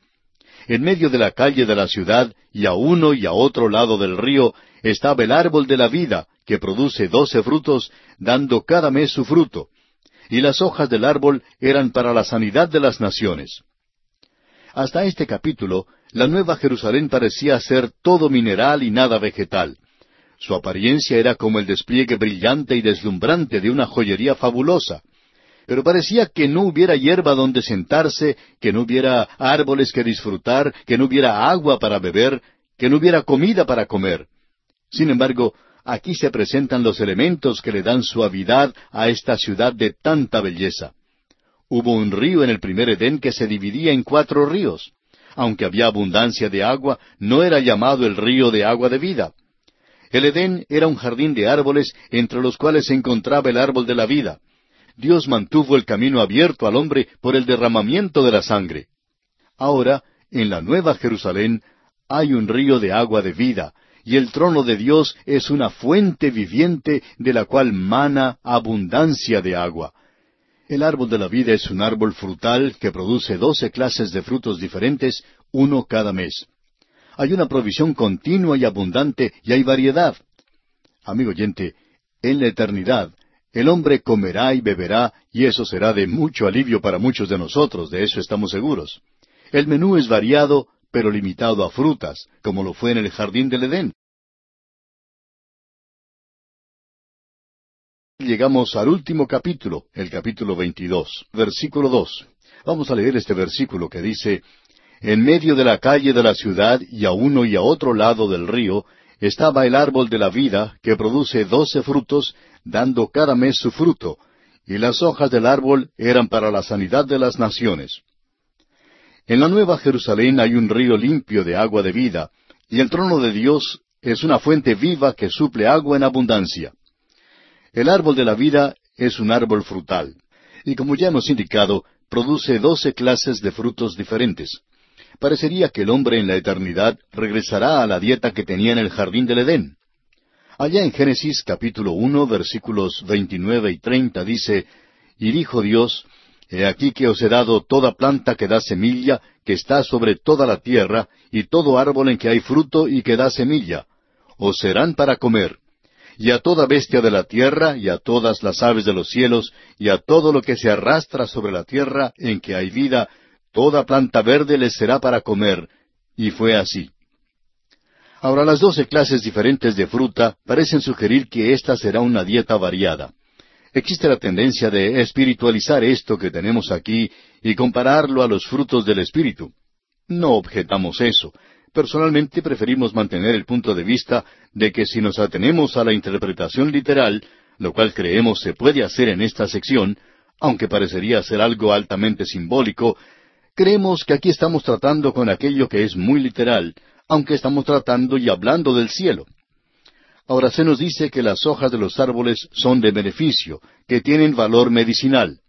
En medio de la calle de la ciudad, y a uno y a otro lado del río, estaba el árbol de la vida, que produce doce frutos, dando cada mes su fruto. Y las hojas del árbol eran para la sanidad de las naciones. Hasta este capítulo, la Nueva Jerusalén parecía ser todo mineral y nada vegetal. Su apariencia era como el despliegue brillante y deslumbrante de una joyería fabulosa. Pero parecía que no hubiera hierba donde sentarse, que no hubiera árboles que disfrutar, que no hubiera agua para beber, que no hubiera comida para comer. Sin embargo, aquí se presentan los elementos que le dan suavidad a esta ciudad de tanta belleza. Hubo un río en el primer Edén que se dividía en cuatro ríos. Aunque había abundancia de agua, no era llamado el río de agua de vida. El Edén era un jardín de árboles entre los cuales se encontraba el árbol de la vida. Dios mantuvo el camino abierto al hombre por el derramamiento de la sangre. Ahora, en la Nueva Jerusalén, hay un río de agua de vida, y el trono de Dios es una fuente viviente de la cual mana abundancia de agua. El árbol de la vida es un árbol frutal que produce doce clases de frutos diferentes, uno cada mes hay una provisión continua y abundante y hay variedad. Amigo oyente, en la eternidad, el hombre comerá y beberá, y eso será de mucho alivio para muchos de nosotros, de eso estamos seguros. El menú es variado, pero limitado a frutas, como lo fue en el jardín del Edén. Llegamos al último capítulo, el capítulo 22, versículo 2. Vamos a leer este versículo que dice, en medio de la calle de la ciudad y a uno y a otro lado del río estaba el árbol de la vida que produce doce frutos, dando cada mes su fruto, y las hojas del árbol eran para la sanidad de las naciones. En la Nueva Jerusalén hay un río limpio de agua de vida, y el trono de Dios es una fuente viva que suple agua en abundancia. El árbol de la vida es un árbol frutal, y como ya hemos indicado, produce doce clases de frutos diferentes parecería que el hombre en la eternidad regresará a la dieta que tenía en el jardín del Edén. Allá en Génesis capítulo uno versículos veintinueve y treinta dice, Y dijo Dios, He aquí que os he dado toda planta que da semilla, que está sobre toda la tierra, y todo árbol en que hay fruto y que da semilla. Os serán para comer. Y a toda bestia de la tierra, y a todas las aves de los cielos, y a todo lo que se arrastra sobre la tierra en que hay vida, Toda planta verde les será para comer. Y fue así. Ahora las doce clases diferentes de fruta parecen sugerir que esta será una dieta variada. Existe la tendencia de espiritualizar esto que tenemos aquí y compararlo a los frutos del Espíritu. No objetamos eso. Personalmente preferimos mantener el punto de vista de que si nos atenemos a la interpretación literal, lo cual creemos se puede hacer en esta sección, aunque parecería ser algo altamente simbólico, Creemos que aquí estamos tratando con aquello que es muy literal, aunque estamos tratando y hablando del cielo. Ahora se nos dice que las hojas de los árboles son de beneficio, que tienen valor medicinal.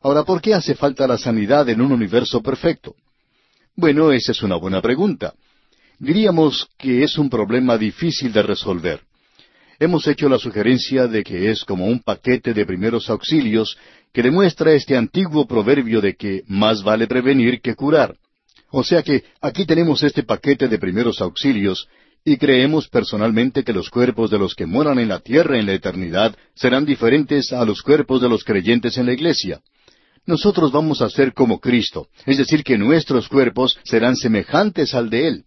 Ahora, ¿por qué hace falta la sanidad en un universo perfecto? Bueno, esa es una buena pregunta. Diríamos que es un problema difícil de resolver. Hemos hecho la sugerencia de que es como un paquete de primeros auxilios que demuestra este antiguo proverbio de que más vale prevenir que curar. O sea que aquí tenemos este paquete de primeros auxilios y creemos personalmente que los cuerpos de los que moran en la tierra en la eternidad serán diferentes a los cuerpos de los creyentes en la iglesia. Nosotros vamos a ser como Cristo, es decir, que nuestros cuerpos serán semejantes al de Él.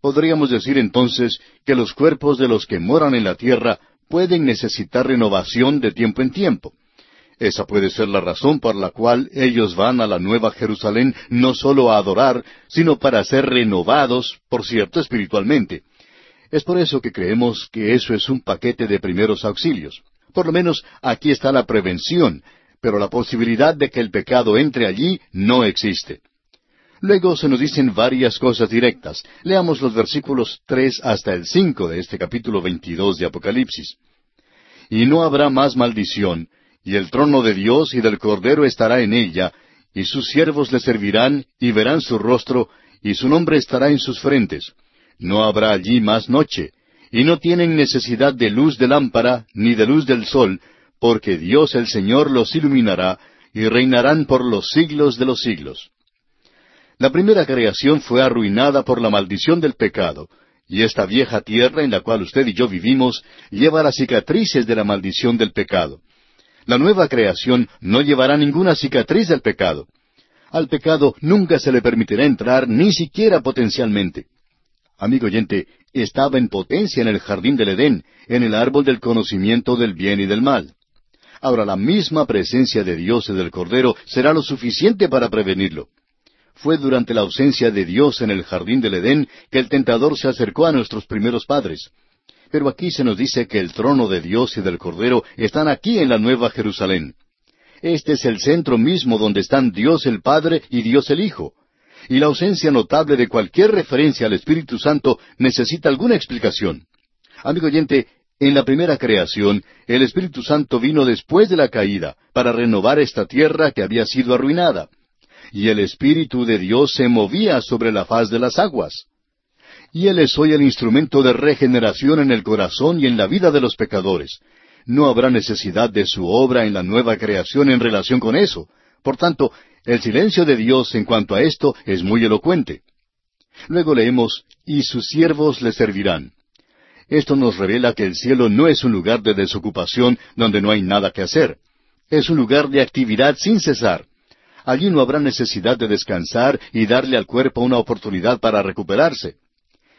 Podríamos decir entonces que los cuerpos de los que moran en la tierra pueden necesitar renovación de tiempo en tiempo. Esa puede ser la razón por la cual ellos van a la Nueva Jerusalén no solo a adorar, sino para ser renovados, por cierto, espiritualmente. Es por eso que creemos que eso es un paquete de primeros auxilios. Por lo menos aquí está la prevención, pero la posibilidad de que el pecado entre allí no existe. Luego se nos dicen varias cosas directas. Leamos los versículos tres hasta el cinco de este capítulo veintidós de Apocalipsis. Y no habrá más maldición, y el trono de Dios y del Cordero estará en ella, y sus siervos le servirán, y verán su rostro, y su nombre estará en sus frentes. No habrá allí más noche, y no tienen necesidad de luz de lámpara, ni de luz del sol, porque Dios el Señor los iluminará, y reinarán por los siglos de los siglos. La primera creación fue arruinada por la maldición del pecado, y esta vieja tierra en la cual usted y yo vivimos lleva las cicatrices de la maldición del pecado. La nueva creación no llevará ninguna cicatriz del pecado. Al pecado nunca se le permitirá entrar ni siquiera potencialmente. Amigo oyente, estaba en potencia en el jardín del Edén, en el árbol del conocimiento del bien y del mal. Ahora la misma presencia de Dios y del Cordero será lo suficiente para prevenirlo. Fue durante la ausencia de Dios en el jardín del Edén que el tentador se acercó a nuestros primeros padres. Pero aquí se nos dice que el trono de Dios y del Cordero están aquí en la Nueva Jerusalén. Este es el centro mismo donde están Dios el Padre y Dios el Hijo. Y la ausencia notable de cualquier referencia al Espíritu Santo necesita alguna explicación. Amigo oyente, en la primera creación, el Espíritu Santo vino después de la caída, para renovar esta tierra que había sido arruinada y el Espíritu de Dios se movía sobre la faz de las aguas. Y Él es hoy el instrumento de regeneración en el corazón y en la vida de los pecadores. No habrá necesidad de su obra en la nueva creación en relación con eso. Por tanto, el silencio de Dios en cuanto a esto es muy elocuente. Luego leemos, y sus siervos le servirán. Esto nos revela que el cielo no es un lugar de desocupación donde no hay nada que hacer. Es un lugar de actividad sin cesar. Allí no habrá necesidad de descansar y darle al cuerpo una oportunidad para recuperarse.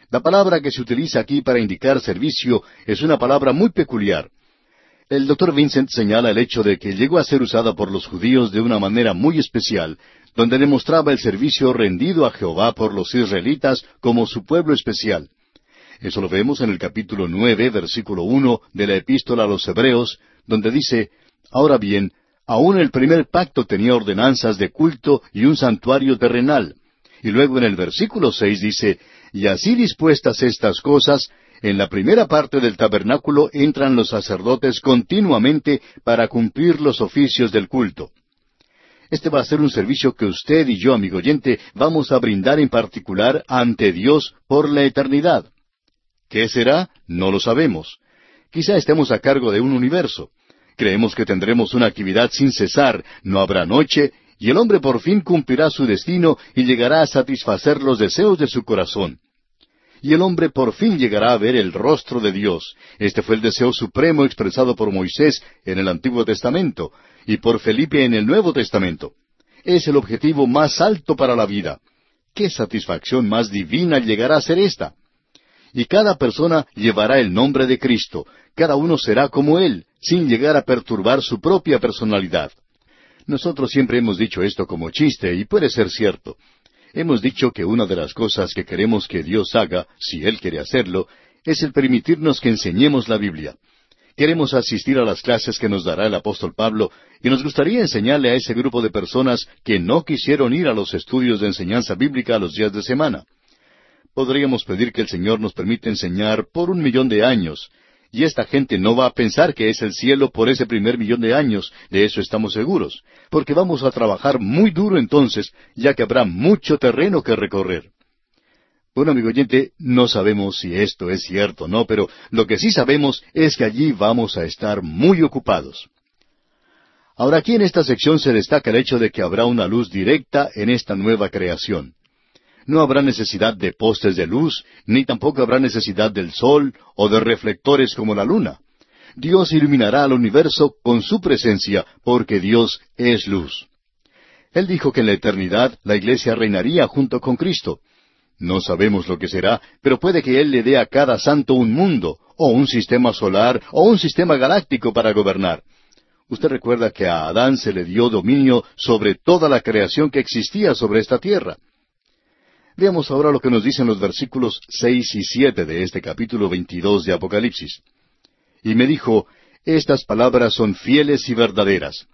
La palabra que se utiliza aquí para indicar servicio es una palabra muy peculiar. El doctor Vincent señala el hecho de que llegó a ser usada por los judíos de una manera muy especial, donde demostraba el servicio rendido a Jehová por los israelitas como su pueblo especial. Eso lo vemos en el capítulo nueve, versículo uno de la epístola a los Hebreos, donde dice, Ahora bien, Aún el primer pacto tenía ordenanzas de culto y un santuario terrenal. Y luego en el versículo seis dice, Y así dispuestas estas cosas, en la primera parte del tabernáculo entran los sacerdotes continuamente para cumplir los oficios del culto. Este va a ser un servicio que usted y yo, amigo oyente, vamos a brindar en particular ante Dios por la eternidad. ¿Qué será? No lo sabemos. Quizá estemos a cargo de un universo. Creemos que tendremos una actividad sin cesar, no habrá noche, y el hombre por fin cumplirá su destino y llegará a satisfacer los deseos de su corazón. Y el hombre por fin llegará a ver el rostro de Dios. Este fue el deseo supremo expresado por Moisés en el Antiguo Testamento y por Felipe en el Nuevo Testamento. Es el objetivo más alto para la vida. ¿Qué satisfacción más divina llegará a ser esta? Y cada persona llevará el nombre de Cristo, cada uno será como Él, sin llegar a perturbar su propia personalidad. Nosotros siempre hemos dicho esto como chiste, y puede ser cierto. Hemos dicho que una de las cosas que queremos que Dios haga, si Él quiere hacerlo, es el permitirnos que enseñemos la Biblia. Queremos asistir a las clases que nos dará el apóstol Pablo y nos gustaría enseñarle a ese grupo de personas que no quisieron ir a los estudios de enseñanza bíblica los días de semana. Podríamos pedir que el Señor nos permita enseñar por un millón de años, y esta gente no va a pensar que es el cielo por ese primer millón de años, de eso estamos seguros, porque vamos a trabajar muy duro entonces, ya que habrá mucho terreno que recorrer. Bueno, amigo oyente, no sabemos si esto es cierto o no, pero lo que sí sabemos es que allí vamos a estar muy ocupados. Ahora aquí en esta sección se destaca el hecho de que habrá una luz directa en esta nueva creación. No habrá necesidad de postes de luz, ni tampoco habrá necesidad del sol o de reflectores como la luna. Dios iluminará al universo con su presencia, porque Dios es luz. Él dijo que en la eternidad la iglesia reinaría junto con Cristo. No sabemos lo que será, pero puede que Él le dé a cada santo un mundo, o un sistema solar, o un sistema galáctico para gobernar. Usted recuerda que a Adán se le dio dominio sobre toda la creación que existía sobre esta tierra. Veamos ahora lo que nos dicen los versículos seis y siete de este capítulo veintidós de Apocalipsis. Y me dijo, Estas palabras son fieles y verdaderas.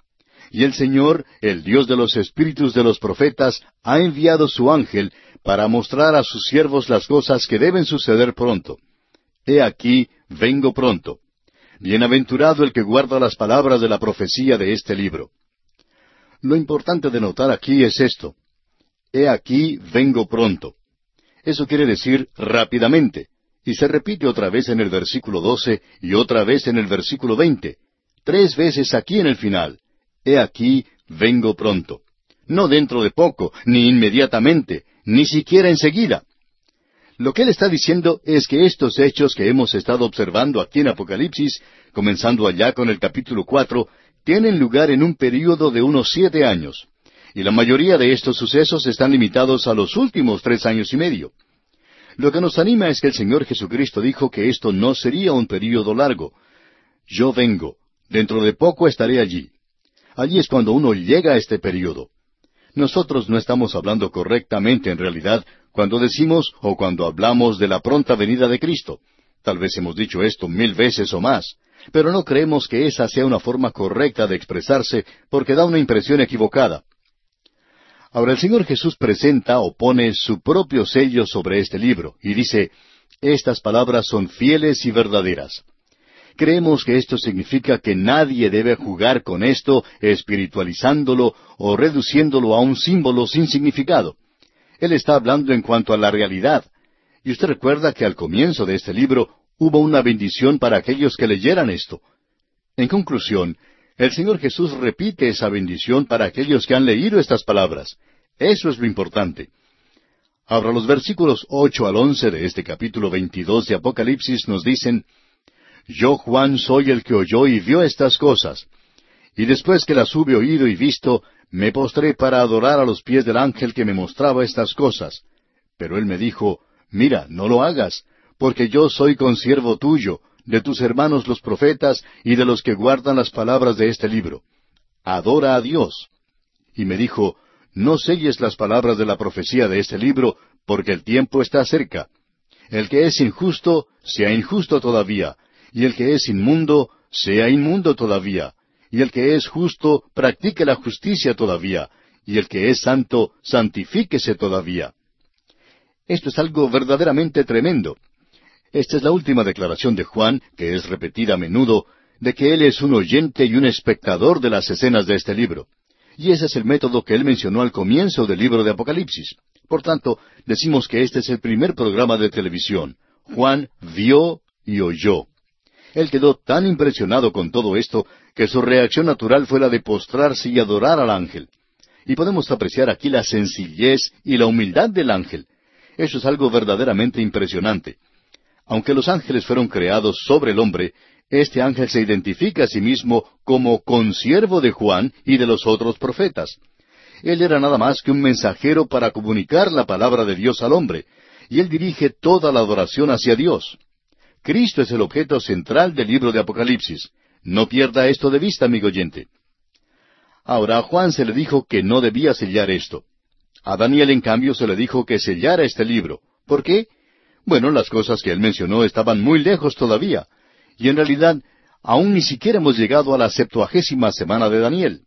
Y el Señor, el Dios de los espíritus de los profetas, ha enviado su ángel para mostrar a sus siervos las cosas que deben suceder pronto. He aquí, vengo pronto. Bienaventurado el que guarda las palabras de la profecía de este libro. Lo importante de notar aquí es esto. He aquí, vengo pronto. Eso quiere decir rápidamente. Y se repite otra vez en el versículo 12 y otra vez en el versículo 20. Tres veces aquí en el final. He aquí, vengo pronto. No dentro de poco, ni inmediatamente, ni siquiera enseguida. Lo que él está diciendo es que estos hechos que hemos estado observando aquí en Apocalipsis, comenzando allá con el capítulo cuatro, tienen lugar en un período de unos siete años. Y la mayoría de estos sucesos están limitados a los últimos tres años y medio. Lo que nos anima es que el Señor Jesucristo dijo que esto no sería un período largo. Yo vengo, dentro de poco estaré allí. Allí es cuando uno llega a este período. Nosotros no estamos hablando correctamente en realidad cuando decimos o cuando hablamos de la pronta venida de Cristo. Tal vez hemos dicho esto mil veces o más, pero no creemos que esa sea una forma correcta de expresarse porque da una impresión equivocada. Ahora el Señor Jesús presenta o pone su propio sello sobre este libro y dice, estas palabras son fieles y verdaderas. Creemos que esto significa que nadie debe jugar con esto, espiritualizándolo o reduciéndolo a un símbolo sin significado. Él está hablando en cuanto a la realidad. Y usted recuerda que al comienzo de este libro hubo una bendición para aquellos que leyeran esto. En conclusión, el Señor Jesús repite esa bendición para aquellos que han leído estas palabras. Eso es lo importante. Ahora los versículos ocho al once de este capítulo veintidós de Apocalipsis nos dicen yo, Juan, soy el que oyó y vio estas cosas. Y después que las hube oído y visto, me postré para adorar a los pies del ángel que me mostraba estas cosas. Pero él me dijo, Mira, no lo hagas, porque yo soy consiervo tuyo, de tus hermanos los profetas y de los que guardan las palabras de este libro. Adora a Dios. Y me dijo, No selles las palabras de la profecía de este libro, porque el tiempo está cerca. El que es injusto, sea injusto todavía, y el que es inmundo, sea inmundo todavía, y el que es justo, practique la justicia todavía, y el que es santo, santifíquese todavía. Esto es algo verdaderamente tremendo. Esta es la última declaración de Juan, que es repetida a menudo, de que él es un oyente y un espectador de las escenas de este libro. Y ese es el método que él mencionó al comienzo del libro de Apocalipsis. Por tanto, decimos que este es el primer programa de televisión. Juan vio y oyó. Él quedó tan impresionado con todo esto que su reacción natural fue la de postrarse y adorar al ángel. Y podemos apreciar aquí la sencillez y la humildad del ángel. Eso es algo verdaderamente impresionante. Aunque los ángeles fueron creados sobre el hombre, este ángel se identifica a sí mismo como consiervo de Juan y de los otros profetas. Él era nada más que un mensajero para comunicar la palabra de Dios al hombre, y él dirige toda la adoración hacia Dios. Cristo es el objeto central del libro de Apocalipsis. No pierda esto de vista, amigo oyente. Ahora a Juan se le dijo que no debía sellar esto. A Daniel, en cambio, se le dijo que sellara este libro. ¿Por qué? Bueno, las cosas que él mencionó estaban muy lejos todavía, y en realidad aún ni siquiera hemos llegado a la septuagésima semana de Daniel.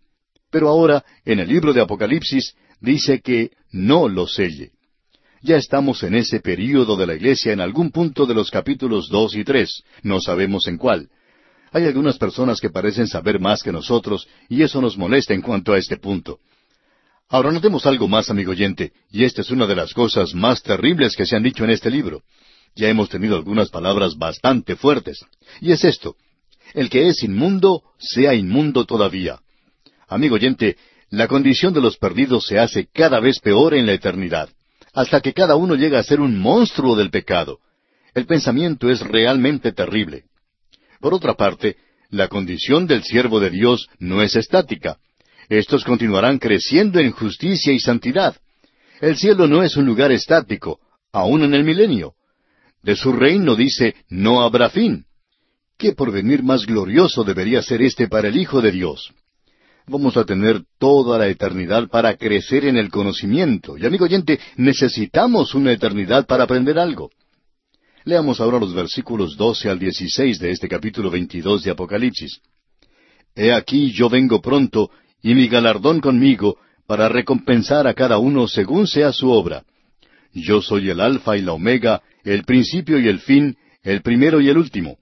Pero ahora, en el libro de Apocalipsis, dice que no lo selle. Ya estamos en ese período de la iglesia en algún punto de los capítulos dos y tres, no sabemos en cuál. Hay algunas personas que parecen saber más que nosotros, y eso nos molesta en cuanto a este punto. Ahora notemos algo más, amigo oyente, y esta es una de las cosas más terribles que se han dicho en este libro. Ya hemos tenido algunas palabras bastante fuertes, y es esto. El que es inmundo, sea inmundo todavía. Amigo oyente, la condición de los perdidos se hace cada vez peor en la eternidad hasta que cada uno llega a ser un monstruo del pecado. El pensamiento es realmente terrible. Por otra parte, la condición del siervo de Dios no es estática. Estos continuarán creciendo en justicia y santidad. El cielo no es un lugar estático, aun en el milenio. De su reino dice, no habrá fin. ¿Qué porvenir más glorioso debería ser este para el Hijo de Dios? Vamos a tener toda la eternidad para crecer en el conocimiento. Y amigo oyente, necesitamos una eternidad para aprender algo. Leamos ahora los versículos 12 al 16 de este capítulo 22 de Apocalipsis. He aquí yo vengo pronto, y mi galardón conmigo, para recompensar a cada uno según sea su obra. Yo soy el Alfa y la Omega, el principio y el fin, el primero y el último.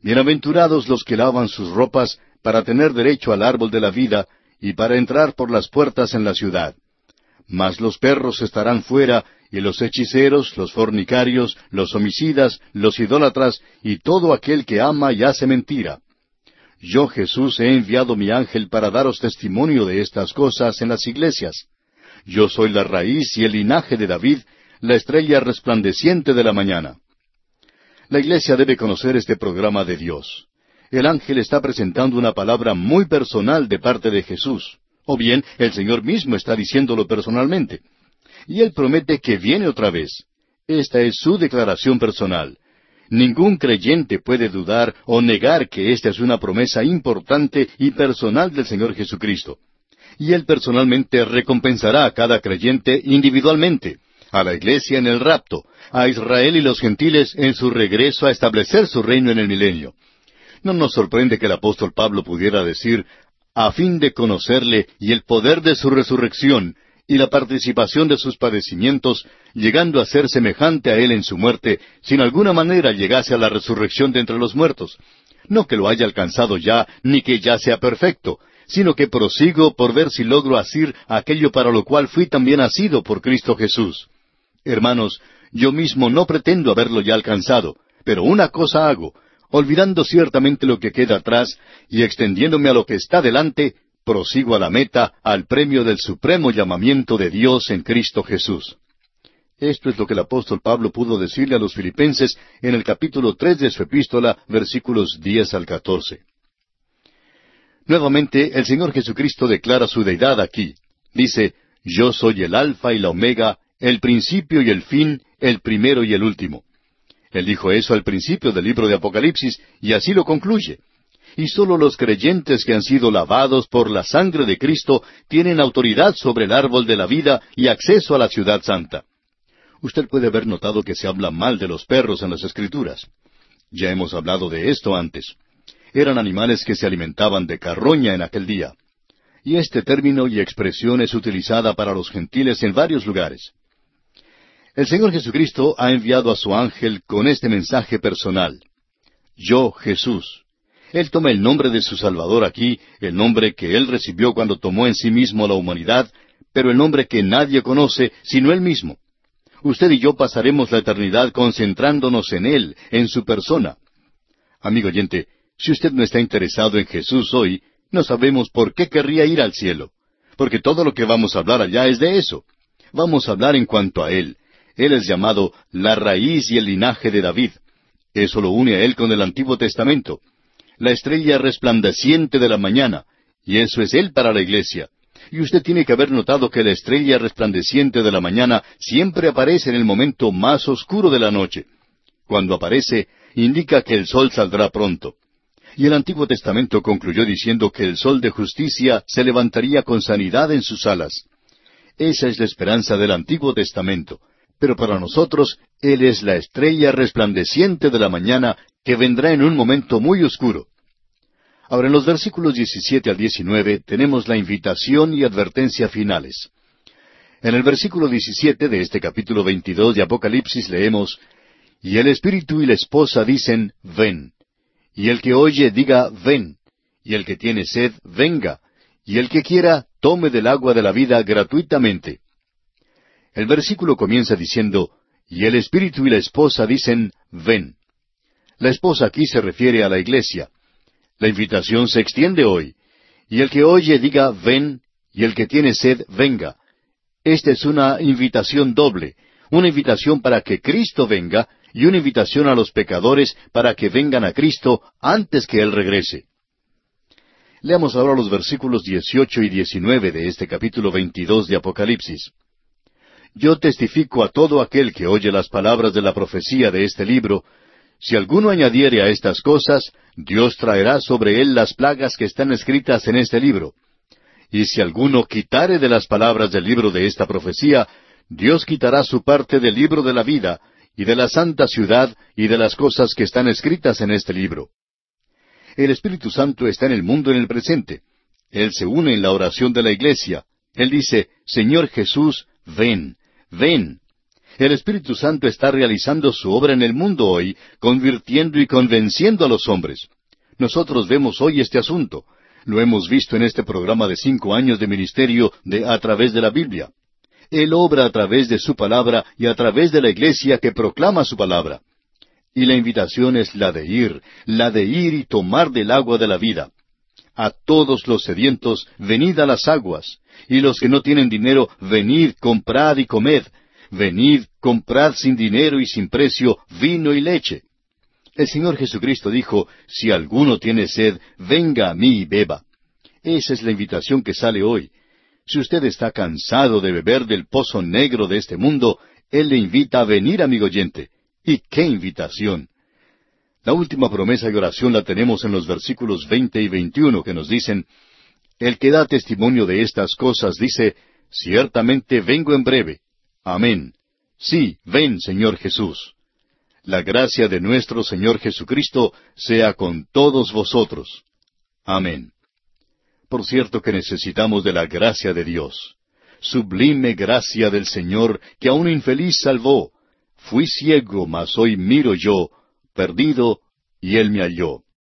Bienaventurados los que lavan sus ropas para tener derecho al árbol de la vida y para entrar por las puertas en la ciudad. Mas los perros estarán fuera, y los hechiceros, los fornicarios, los homicidas, los idólatras, y todo aquel que ama y hace mentira. Yo Jesús he enviado mi ángel para daros testimonio de estas cosas en las iglesias. Yo soy la raíz y el linaje de David, la estrella resplandeciente de la mañana. La iglesia debe conocer este programa de Dios. El ángel está presentando una palabra muy personal de parte de Jesús, o bien el Señor mismo está diciéndolo personalmente. Y él promete que viene otra vez. Esta es su declaración personal. Ningún creyente puede dudar o negar que esta es una promesa importante y personal del Señor Jesucristo. Y Él personalmente recompensará a cada creyente individualmente, a la iglesia en el rapto, a Israel y los gentiles en su regreso a establecer su reino en el milenio. No nos sorprende que el apóstol Pablo pudiera decir, a fin de conocerle y el poder de su resurrección, y la participación de sus padecimientos, llegando a ser semejante a Él en su muerte, sin alguna manera llegase a la resurrección de entre los muertos. No que lo haya alcanzado ya, ni que ya sea perfecto, sino que prosigo por ver si logro asir aquello para lo cual fui también asido por Cristo Jesús. Hermanos, yo mismo no pretendo haberlo ya alcanzado, pero una cosa hago, olvidando ciertamente lo que queda atrás y extendiéndome a lo que está delante, prosigo a la meta, al premio del supremo llamamiento de Dios en Cristo Jesús. Esto es lo que el apóstol Pablo pudo decirle a los filipenses en el capítulo tres de su epístola, versículos diez al catorce. Nuevamente, el Señor Jesucristo declara su deidad aquí. Dice, Yo soy el Alfa y la Omega, el principio y el fin, el primero y el último. Él dijo eso al principio del libro de Apocalipsis, y así lo concluye y sólo los creyentes que han sido lavados por la sangre de Cristo tienen autoridad sobre el árbol de la vida y acceso a la ciudad santa. Usted puede haber notado que se habla mal de los perros en las Escrituras. Ya hemos hablado de esto antes. Eran animales que se alimentaban de carroña en aquel día. Y este término y expresión es utilizada para los gentiles en varios lugares. El Señor Jesucristo ha enviado a su ángel con este mensaje personal. Yo, Jesús, él toma el nombre de su Salvador aquí, el nombre que Él recibió cuando tomó en sí mismo la humanidad, pero el nombre que nadie conoce sino Él mismo. Usted y yo pasaremos la eternidad concentrándonos en Él, en su persona. Amigo oyente, si usted no está interesado en Jesús hoy, no sabemos por qué querría ir al cielo, porque todo lo que vamos a hablar allá es de eso. Vamos a hablar en cuanto a Él. Él es llamado la raíz y el linaje de David. Eso lo une a Él con el Antiguo Testamento la estrella resplandeciente de la mañana, y eso es Él para la iglesia. Y usted tiene que haber notado que la estrella resplandeciente de la mañana siempre aparece en el momento más oscuro de la noche. Cuando aparece, indica que el sol saldrá pronto. Y el Antiguo Testamento concluyó diciendo que el sol de justicia se levantaría con sanidad en sus alas. Esa es la esperanza del Antiguo Testamento. Pero para nosotros, Él es la estrella resplandeciente de la mañana que vendrá en un momento muy oscuro. Ahora, en los versículos 17 al 19 tenemos la invitación y advertencia finales. En el versículo 17 de este capítulo 22 de Apocalipsis leemos, Y el Espíritu y la esposa dicen, Ven. Y el que oye diga, Ven. Y el que tiene sed, venga. Y el que quiera, tome del agua de la vida gratuitamente. El versículo comienza diciendo, Y el Espíritu y la esposa dicen, Ven. La esposa aquí se refiere a la iglesia. La invitación se extiende hoy. Y el que oye diga, ven, y el que tiene sed, venga. Esta es una invitación doble, una invitación para que Cristo venga y una invitación a los pecadores para que vengan a Cristo antes que Él regrese. Leamos ahora los versículos 18 y 19 de este capítulo 22 de Apocalipsis. Yo testifico a todo aquel que oye las palabras de la profecía de este libro, si alguno añadiere a estas cosas, Dios traerá sobre él las plagas que están escritas en este libro. y si alguno quitare de las palabras del libro de esta profecía, Dios quitará su parte del libro de la vida, y de la santa ciudad, y de las cosas que están escritas en este libro. El Espíritu Santo está en el mundo en el presente. Él se une en la oración de la iglesia. Él dice, Señor Jesús, ven, ven. El Espíritu Santo está realizando su obra en el mundo hoy, convirtiendo y convenciendo a los hombres. Nosotros vemos hoy este asunto. Lo hemos visto en este programa de cinco años de ministerio de A través de la Biblia. Él obra a través de su palabra y a través de la iglesia que proclama su palabra. Y la invitación es la de ir, la de ir y tomar del agua de la vida. A todos los sedientos, venid a las aguas, y los que no tienen dinero, venid, comprad y comed. Venid, comprad sin dinero y sin precio vino y leche. El Señor Jesucristo dijo, Si alguno tiene sed, venga a mí y beba. Esa es la invitación que sale hoy. Si usted está cansado de beber del pozo negro de este mundo, Él le invita a venir, amigo oyente. ¡Y qué invitación! La última promesa y oración la tenemos en los versículos veinte y veintiuno que nos dicen, El que da testimonio de estas cosas dice, Ciertamente vengo en breve. Amén. Sí, ven, Señor Jesús. La gracia de nuestro Señor Jesucristo sea con todos vosotros. Amén. Por cierto que necesitamos de la gracia de Dios. Sublime gracia del Señor que a un infeliz salvó. Fui ciego, mas hoy miro yo, perdido, y Él me halló.